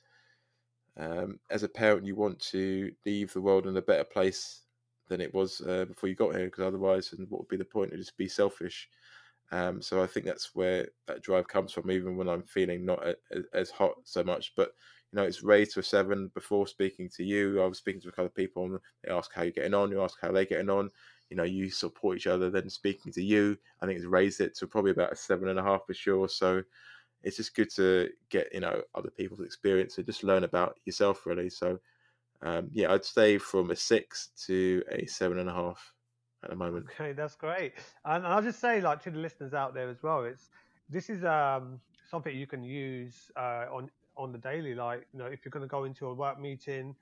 um, as a parent, you want to leave the world in a better place than it was uh, before you got here, because otherwise, and what would be the point? It'd just be selfish. Um, so I think that's where that drive comes from, even when I'm feeling not a, a, as hot so much. But you know, it's raised to a seven. Before speaking to you, I was speaking to a couple of people, and they ask how you're getting on. You ask how they're getting on. You know, you support each other. Then speaking to you, I think it's raised it to probably about a seven and a half for sure. So it's just good to get you know other people's experience and just learn about yourself really. So um, yeah, I'd say from a six to a seven and a half at the moment. Okay, that's great. And I'll just say, like to the listeners out there as well, it's this is um, something you can use uh, on on the daily. Like you know, if you're going to go into a work meeting,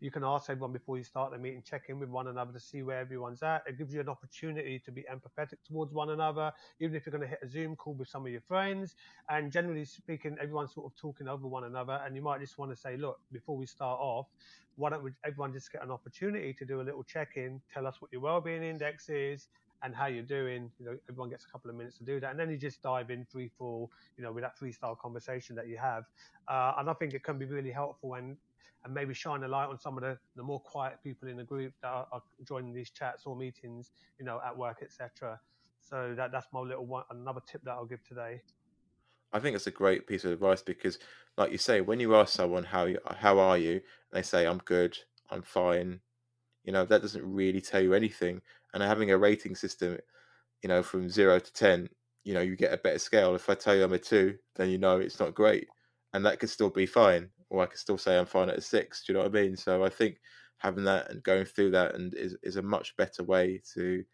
you can ask everyone before you start the meeting, check in with one another to see where everyone's at. It gives you an opportunity to be empathetic towards one another, even if you're going to hit a Zoom call with some of your friends. And generally speaking, everyone's sort of talking over one another. And you might just want to say, look, before we start off, why don't we, everyone just get an opportunity to do a little check in, tell us what your well-being index is, and how you're doing. You know, everyone gets a couple of minutes to do that, and then you just dive in free fall, you know, with that freestyle conversation that you have. Uh, and I think it can be really helpful and and maybe shine a light on some of the, the more quiet people in the group that are, are joining these chats or meetings, you know, at work, etc. So that that's my little one, another tip that I'll give today. I think it's a great piece of advice because, like you say, when you ask someone how you, how are you, and they say I'm good, I'm fine, you know that doesn't really tell you anything. And having a rating system, you know, from zero to ten, you know, you get a better scale. If I tell you I'm a two, then you know it's not great, and that could still be fine or I could still say I'm fine at a six. Do you know what I mean? So I think having that and going through that and is is a much better way to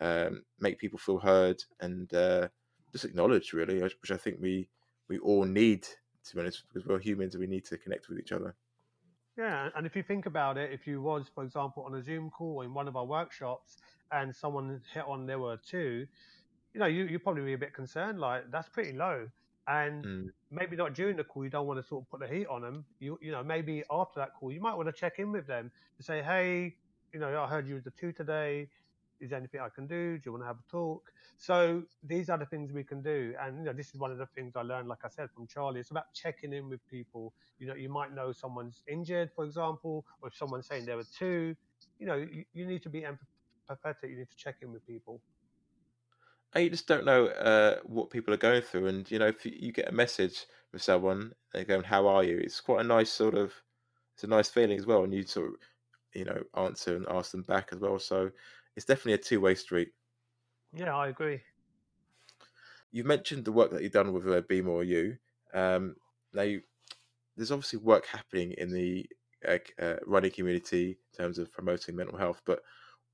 um, make people feel heard and uh, just acknowledged, really, which I think we we all need to be honest, because we're humans and we need to connect with each other. Yeah, and if you think about it, if you was, for example, on a Zoom call or in one of our workshops, and someone hit on there were two, you know, you you probably be a bit concerned. Like that's pretty low and mm. maybe not during the call you don't want to sort of put the heat on them you you know maybe after that call you might want to check in with them to say hey you know i heard you was the two today. Is there anything i can do? Do you want to have a talk? So these are the things we can do. And you know this is one of the things i learned like i said from charlie. It's about checking in with people. You know you might know someone's injured for example or if someone's saying there were two you know you, you need to be empathetic you need to check in with people you just don't know uh, what people are going through. And you know, if you get a message from someone, they're going, "How are you?" It's quite a nice sort of, it's a nice feeling as well, and you sort of, you know, answer and ask them back as well. So it's definitely a two way street. Yeah, I agree. You've mentioned the work that you've done with uh, Be More You. Um, now, you, there's obviously work happening in the uh, uh, running community in terms of promoting mental health, but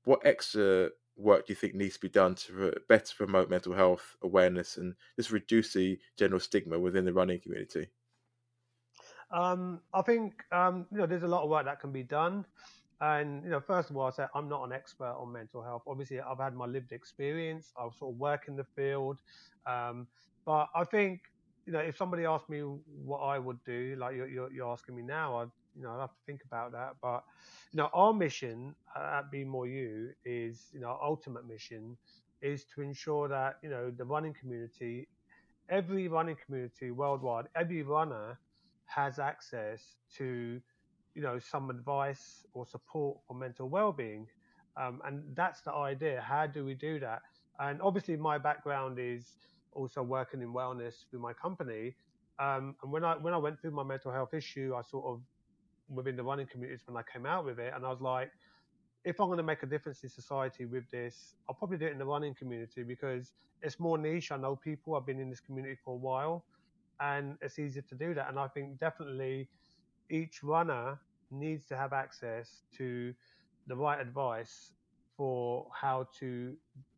what extra work do you think needs to be done to better promote mental health awareness and just reduce the general stigma within the running community? Um, I think um, you know there's a lot of work that can be done, and you know first of all I say I'm not an expert on mental health. Obviously I've had my lived experience. I sort of work in the field, um, but I think you know if somebody asked me what I would do, like you're, you're, you're asking me now, I you know, I'll have to think about that. But you know, our mission at Be More You is, you know, our ultimate mission is to ensure that you know the running community, every running community worldwide, every runner has access to, you know, some advice or support for mental well-being, um, and that's the idea. How do we do that? And obviously, my background is also working in wellness through my company. Um, and when I when I went through my mental health issue, I sort of within the running communities when I came out with it, and I was like, if I'm going to make a difference in society with this, I'll probably do it in the running community because it's more niche. I know people. I've been in this community for a while, and it's easier to do that. And I think definitely each runner needs to have access to the right advice for how to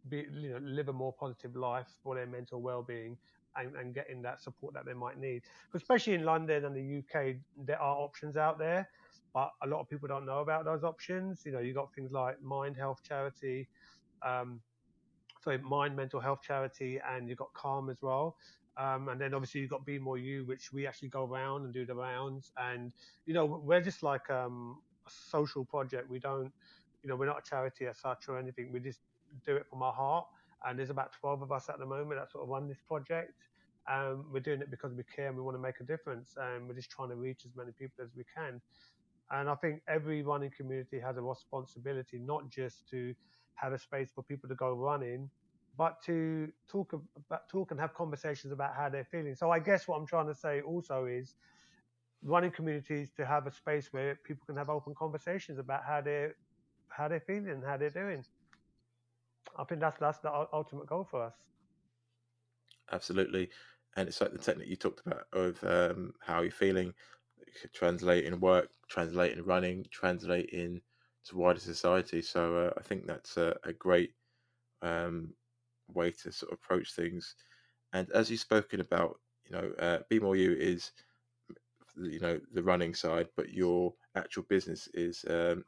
be, you know, live a more positive life for their mental well-being and, and getting that support that they might need. Especially in London and the UK, there are options out there, but a lot of people don't know about those options. You know, you got things like Mind Health Charity, um, sorry, Mind Mental Health Charity, and you've got Calm as well. Um, and then obviously you've got Be More You, which we actually go around and do the rounds. And, you know, we're just like um, a social project. We don't, you know, we're not a charity as such or anything. We just do it from our heart. And there's about 12 of us at the moment that sort of run this project. Um, we're doing it because we care and we want to make a difference. And we're just trying to reach as many people as we can. And I think every running community has a responsibility, not just to have a space for people to go running, but to talk about talk and have conversations about how they're feeling. So I guess what I'm trying to say also is running communities to have a space where people can have open conversations about how they're how they're feeling and how they're doing. I think that's that's the ultimate goal for us. Absolutely, and it's like the technique you talked about of um, how you're feeling, translating work, translating running, translating to wider society. So uh, I think that's a, a great um, way to sort of approach things. And as you've spoken about, you know, uh, Be More You is, you know, the running side, but your actual business is um,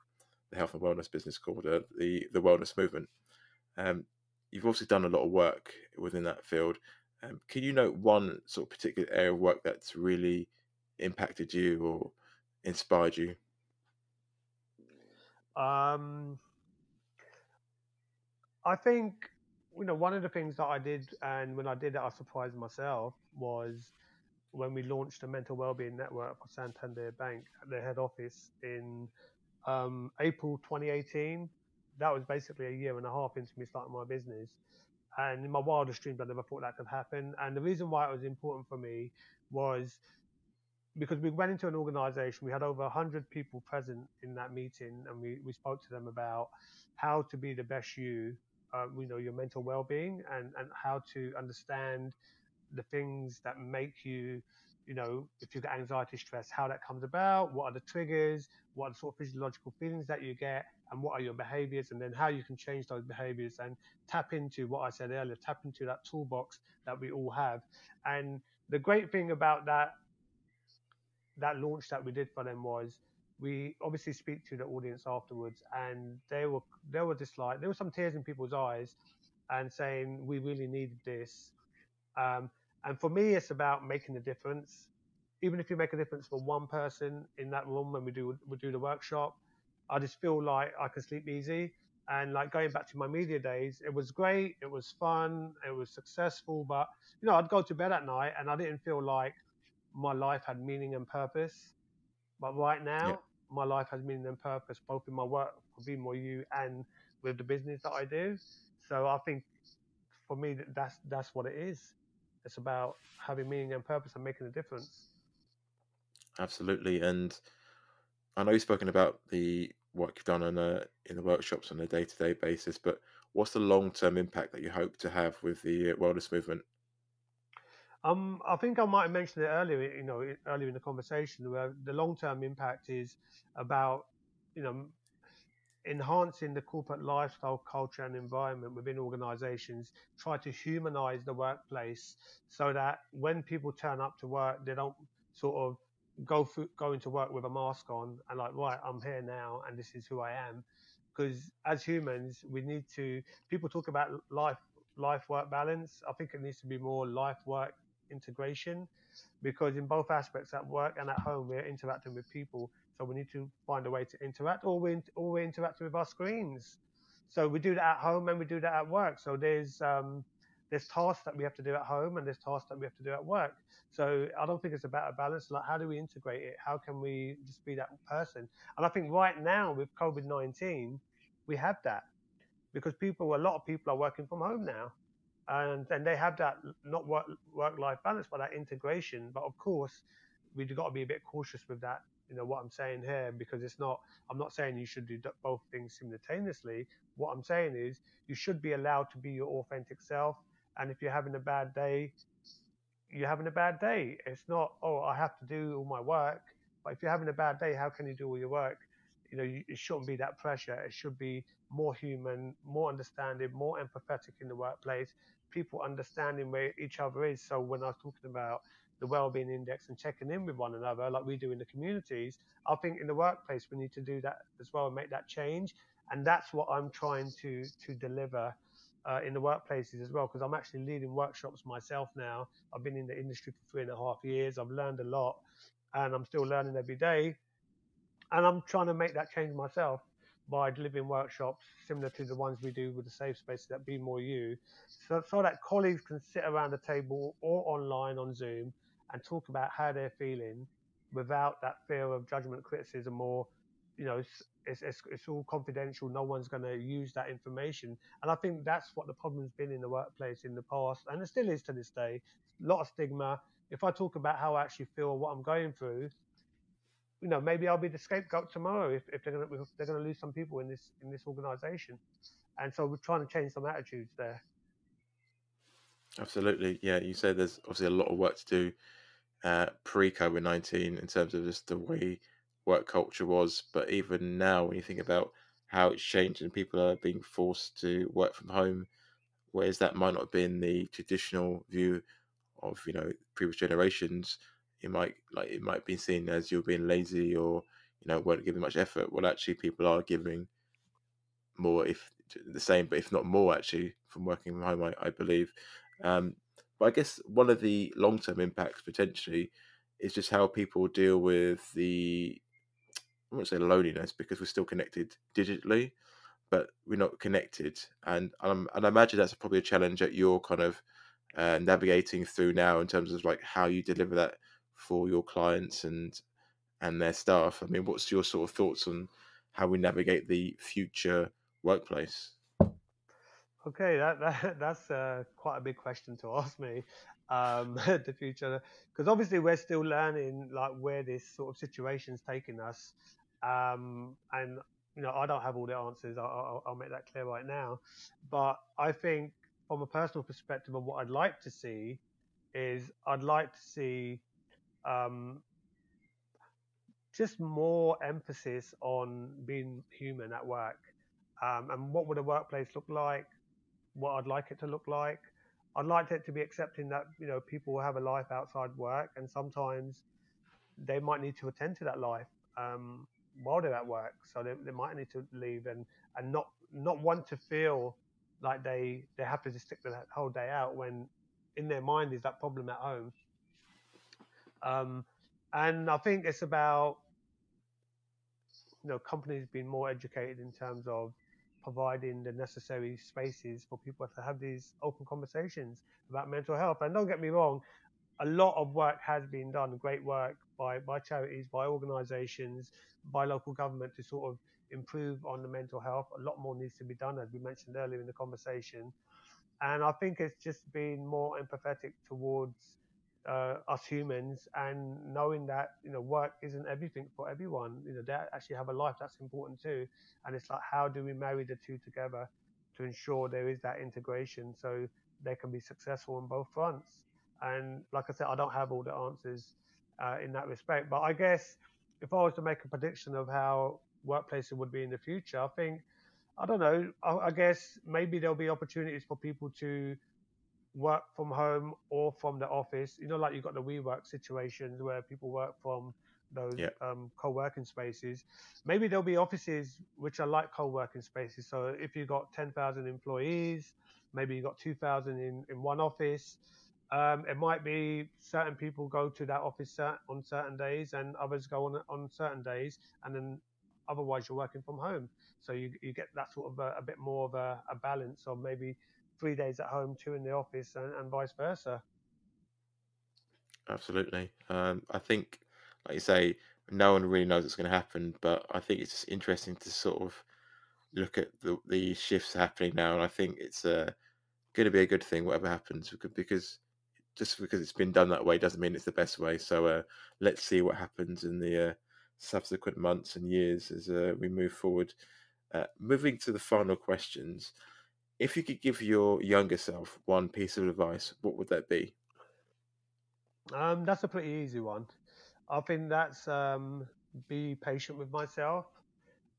the health and wellness business called uh, the the Wellness Movement. Um, you've also done a lot of work within that field. Um, can you note one sort of particular area of work that's really impacted you or inspired you? Um, I think you know one of the things that I did, and when I did it, I surprised myself was when we launched a mental wellbeing network for Santander Bank at their head office in um, April 2018. That was basically a year and a half into me starting my business. And in my wildest dreams, I never thought that could happen. And the reason why it was important for me was because we went into an organization, we had over 100 people present in that meeting, and we, we spoke to them about how to be the best you, uh, you know, your mental well being, and, and how to understand the things that make you, you know, if you've got anxiety, stress, how that comes about, what are the triggers, what are the sort of physiological feelings that you get, and what are your behaviors, and then how you can change those behaviors and tap into what I said earlier, tap into that toolbox that we all have. And the great thing about that that launch that we did for them was we obviously speak to the audience afterwards and they were they were just like there were some tears in people's eyes and saying we really needed this um, and for me it's about making a difference even if you make a difference for one person in that room when we do we do the workshop i just feel like i can sleep easy and like going back to my media days it was great it was fun it was successful but you know i'd go to bed at night and i didn't feel like my life had meaning and purpose. But right now, yeah. my life has meaning and purpose, both in my work for Be More You and with the business that I do. So I think for me, that's that's what it is. It's about having meaning and purpose and making a difference. Absolutely, and I know you've spoken about the work you've done on a, in the workshops on a day-to-day basis, but what's the long-term impact that you hope to have with the wellness movement? Um, I think I might have mentioned it earlier, you know, earlier in the conversation, where the long-term impact is about, you know, enhancing the corporate lifestyle, culture, and environment within organizations, try to humanize the workplace so that when people turn up to work, they don't sort of go through, go into work with a mask on and like, right, I'm here now and this is who I am. Because as humans, we need to, people talk about life, life work balance. I think it needs to be more life work integration because in both aspects at work and at home we're interacting with people so we need to find a way to interact or we or we're interacting with our screens so we do that at home and we do that at work so there's um, there's tasks that we have to do at home and there's tasks that we have to do at work so i don't think it's about a balance like how do we integrate it how can we just be that person and i think right now with covid-19 we have that because people a lot of people are working from home now and then they have that not work work life balance, but that integration. But of course, we've got to be a bit cautious with that. You know what I'm saying here because it's not. I'm not saying you should do both things simultaneously. What I'm saying is you should be allowed to be your authentic self. And if you're having a bad day, you're having a bad day. It's not oh I have to do all my work. But if you're having a bad day, how can you do all your work? you know, it shouldn't be that pressure. It should be more human, more understanding, more empathetic in the workplace. People understanding where each other is. So when I was talking about the well-being index and checking in with one another, like we do in the communities, I think in the workplace we need to do that as well and make that change. And that's what I'm trying to to deliver uh, in the workplaces as well, because I'm actually leading workshops myself now. I've been in the industry for three and a half years. I've learned a lot, and I'm still learning every day and I'm trying to make that change myself by delivering workshops similar to the ones we do with the safe spaces that Be More You, so, so that colleagues can sit around the table or online on Zoom and talk about how they're feeling without that fear of judgment, criticism, or you know, it's, it's, it's all confidential. No one's going to use that information. And I think that's what the problem's been in the workplace in the past, and it still is to this day. A lot of stigma. If I talk about how I actually feel, what I'm going through, you know, maybe I'll be the scapegoat tomorrow if, if they're going to they're going to lose some people in this in this organization, and so we're trying to change some attitudes there. Absolutely, yeah. You said there's obviously a lot of work to do uh, pre COVID nineteen in terms of just the way work culture was, but even now, when you think about how it's changed and people are being forced to work from home, whereas that might not have been the traditional view of you know previous generations it might like it might be seen as you're being lazy or you know weren't giving much effort. Well, actually, people are giving more, if the same, but if not more, actually, from working from home. I, I believe. Um, but I guess one of the long term impacts potentially is just how people deal with the I won't say loneliness because we're still connected digitally, but we're not connected. And um, and I imagine that's probably a challenge that you're kind of uh, navigating through now in terms of like how you deliver that for your clients and and their staff. I mean, what's your sort of thoughts on how we navigate the future workplace? Okay, that, *laughs* that that's uh, quite a big question to ask me. Um, *laughs* the future, because obviously we're still learning like where this sort of situation's taking us, um, and you know I don't have all the answers. I'll, I'll make that clear right now, but I think from a personal perspective of what I'd like to see is I'd like to see um, just more emphasis on being human at work um, and what would a workplace look like, what I'd like it to look like. I'd like it to be accepting that you know people have a life outside work, and sometimes they might need to attend to that life um, while they're at work. So they, they might need to leave and, and not not want to feel like they they have to just stick the whole day out when in their mind is that problem at home. Um, and I think it's about you know companies being more educated in terms of providing the necessary spaces for people to have these open conversations about mental health. And don't get me wrong, a lot of work has been done, great work by, by charities, by organizations, by local government to sort of improve on the mental health. A lot more needs to be done, as we mentioned earlier in the conversation. And I think it's just being more empathetic towards uh, us humans and knowing that you know work isn't everything for everyone you know they actually have a life that's important too and it's like how do we marry the two together to ensure there is that integration so they can be successful on both fronts and like i said i don't have all the answers uh, in that respect but i guess if i was to make a prediction of how workplaces would be in the future i think i don't know I, I guess maybe there'll be opportunities for people to work from home or from the office. You know, like you've got the WeWork situations where people work from those yeah. um, co-working spaces. Maybe there'll be offices which are like co-working spaces. So if you've got 10,000 employees, maybe you've got 2,000 in, in one office. Um, it might be certain people go to that office on certain days and others go on on certain days, and then otherwise you're working from home. So you, you get that sort of a, a bit more of a, a balance of maybe three days at home, two in the office, and, and vice versa. Absolutely. Um, I think, like you say, no one really knows what's going to happen, but I think it's just interesting to sort of look at the, the shifts happening now, and I think it's uh, going to be a good thing, whatever happens, because just because it's been done that way doesn't mean it's the best way. So uh, let's see what happens in the uh, subsequent months and years as uh, we move forward. Uh, moving to the final questions, if you could give your younger self one piece of advice, what would that be? Um, that's a pretty easy one. I think that's um, be patient with myself.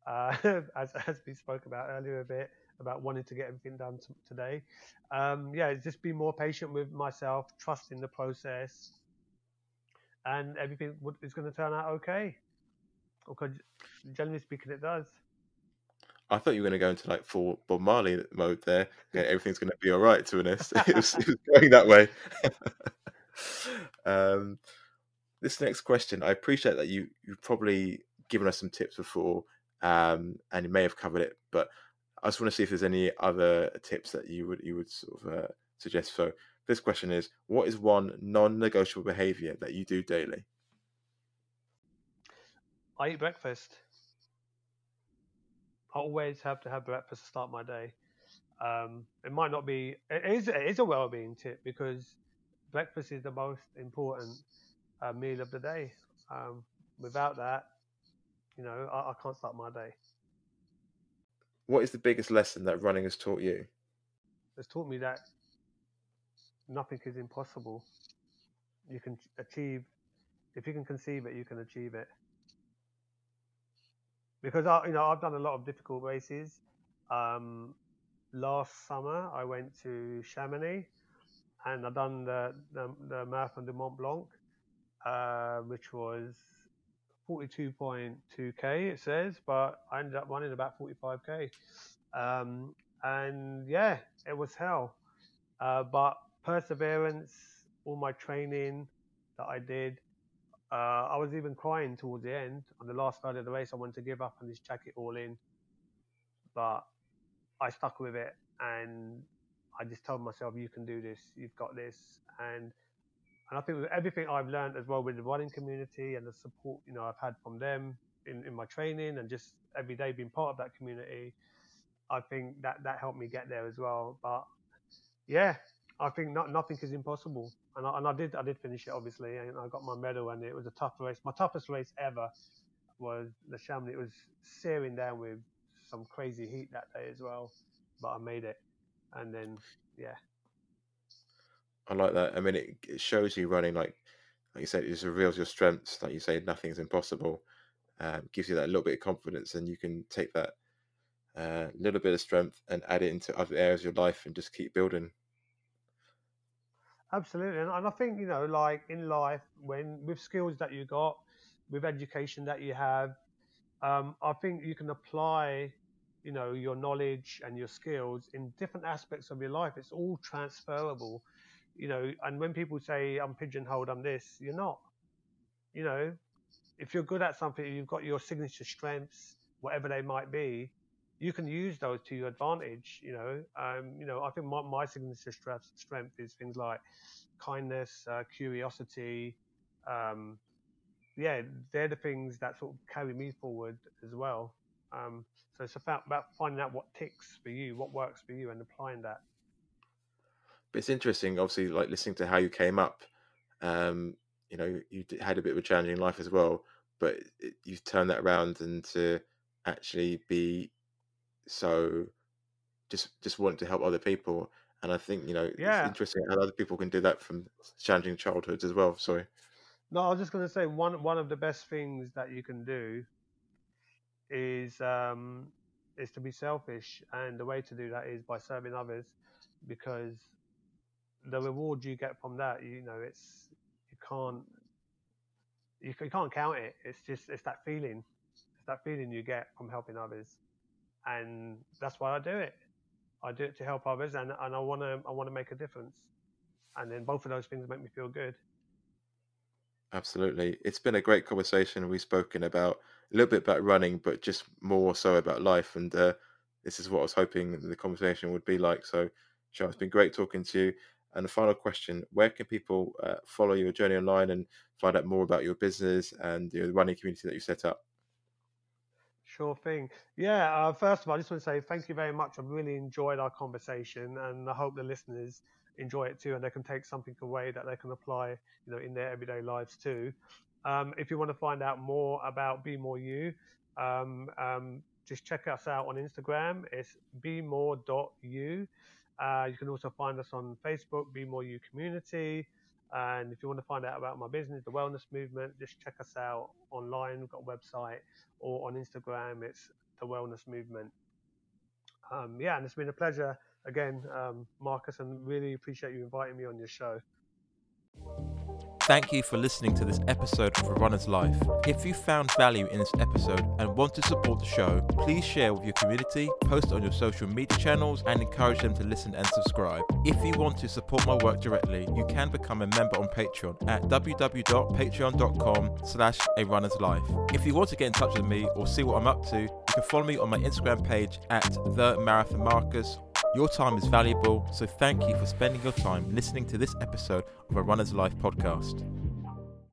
uh, *laughs* as as we spoke about earlier a bit about wanting to get everything done t- today. Um, yeah, just be more patient with myself, trust in the process, and everything is going to turn out okay. Because generally speaking, it does. I thought you were going to go into like full Bob Marley mode there. *laughs* Okay, everything's going to be all right. To be honest, *laughs* it, was, it was going that way. *laughs* um, this next question, I appreciate that you you've probably given us some tips before, um, and you may have covered it, but I just want to see if there's any other tips that you would you would sort of uh, suggest. So this question is: What is one non-negotiable behavior that you do daily? I eat breakfast. I always have to have breakfast to start my day. Um, it might not be. It is. It is a well-being tip because breakfast is the most important uh, meal of the day. Um, without that, you know, I, I can't start my day. What is the biggest lesson that running has taught you? It's taught me that nothing is impossible. You can achieve, if you can conceive it, you can achieve it because I, you know, I've done a lot of difficult races. Um, last summer, I went to Chamonix, and I done the, the, the Marathon de Mont Blanc, uh, which was 42.2k. It says, but I ended up running about 45k. Um, and yeah, it was hell. Uh, but perseverance, all my training that I did, uh, I was even crying towards the end. On the last Friday of the race, I wanted to give up and just check it all in. But I stuck with it and I just told myself, you can do this, you've got this. And and I think with everything I've learned as well with the running community and the support, you know, I've had from them in, in my training and just every day being part of that community, I think that that helped me get there as well. But yeah, I think not, nothing is impossible, and I, and I did I did finish it obviously, and I got my medal, and it was a tough race. My toughest race ever was the Chamonix. It was searing down with some crazy heat that day as well, but I made it, and then yeah. I like that. I mean, it, it shows you running like like you said, it just reveals your strengths. Like you say, nothing's impossible. Um, gives you that little bit of confidence, and you can take that uh, little bit of strength and add it into other areas of your life, and just keep building. Absolutely, and, I think you know, like in life, when with skills that you got, with education that you have, um, I think you can apply, you know, your knowledge and your skills in different aspects of your life. It's all transferable, you know. And when people say I'm pigeonholed, I'm this, you're not. You know, if you're good at something, you've got your signature strengths, whatever they might be you can use those to your advantage. You know, um, you know, I think my, my signature strength, is things like kindness, uh, curiosity. Um, yeah, they're the things that sort of carry me forward as well. Um, so it's about, about finding out what ticks for you, what works for you, and applying that. But it's interesting, obviously, like listening to how you came up. Um, you know, you had a bit of a challenging life as well, but it, you've turned that around and to actually be so just just want to help other people and i think you know yeah. it's interesting how other people can do that from challenging childhoods as well sorry no i was just going to say one one of the best things that you can do is um is to be selfish and the way to do that is by serving others because the reward you get from that you know it's you can't you, you can't count it it's just it's that feeling it's that feeling you get from helping others and that's why I do it. I do it to help others, and, and I want to I want to make a difference. And then both of those things make me feel good. Absolutely, it's been a great conversation. We've spoken about a little bit about running, but just more so about life. And uh, this is what I was hoping the conversation would be like. So, Sha, it's been great talking to you. And the final question: Where can people uh, follow your journey online and find out more about your business and the running community that you set up? Sure thing. Yeah, uh, first of all, I just want to say thank you very much. I've really enjoyed our conversation, and I hope the listeners enjoy it too, and they can take something away that they can apply, you know, in their everyday lives too. Um, if you want to find out more about Be More You, um, um, just check us out on Instagram. It's bemore.you. Uh, you can also find us on Facebook, Be More You Community. And if you want to find out about my business, the Wellness Movement, just check us out online. We've got a website or on Instagram, it's the wellness movement. Um, yeah, and it's been a pleasure again, um, Marcus, and really appreciate you inviting me on your show. Thank you for listening to this episode of A Runner's Life. If you found value in this episode and want to support the show, please share with your community, post on your social media channels, and encourage them to listen and subscribe. If you want to support my work directly, you can become a member on Patreon at www.patreon.com slash a runner's life. If you want to get in touch with me or see what I'm up to, you can follow me on my Instagram page at the Marathon Marcus your time is valuable, so thank you for spending your time listening to this episode of a Runner's Life podcast.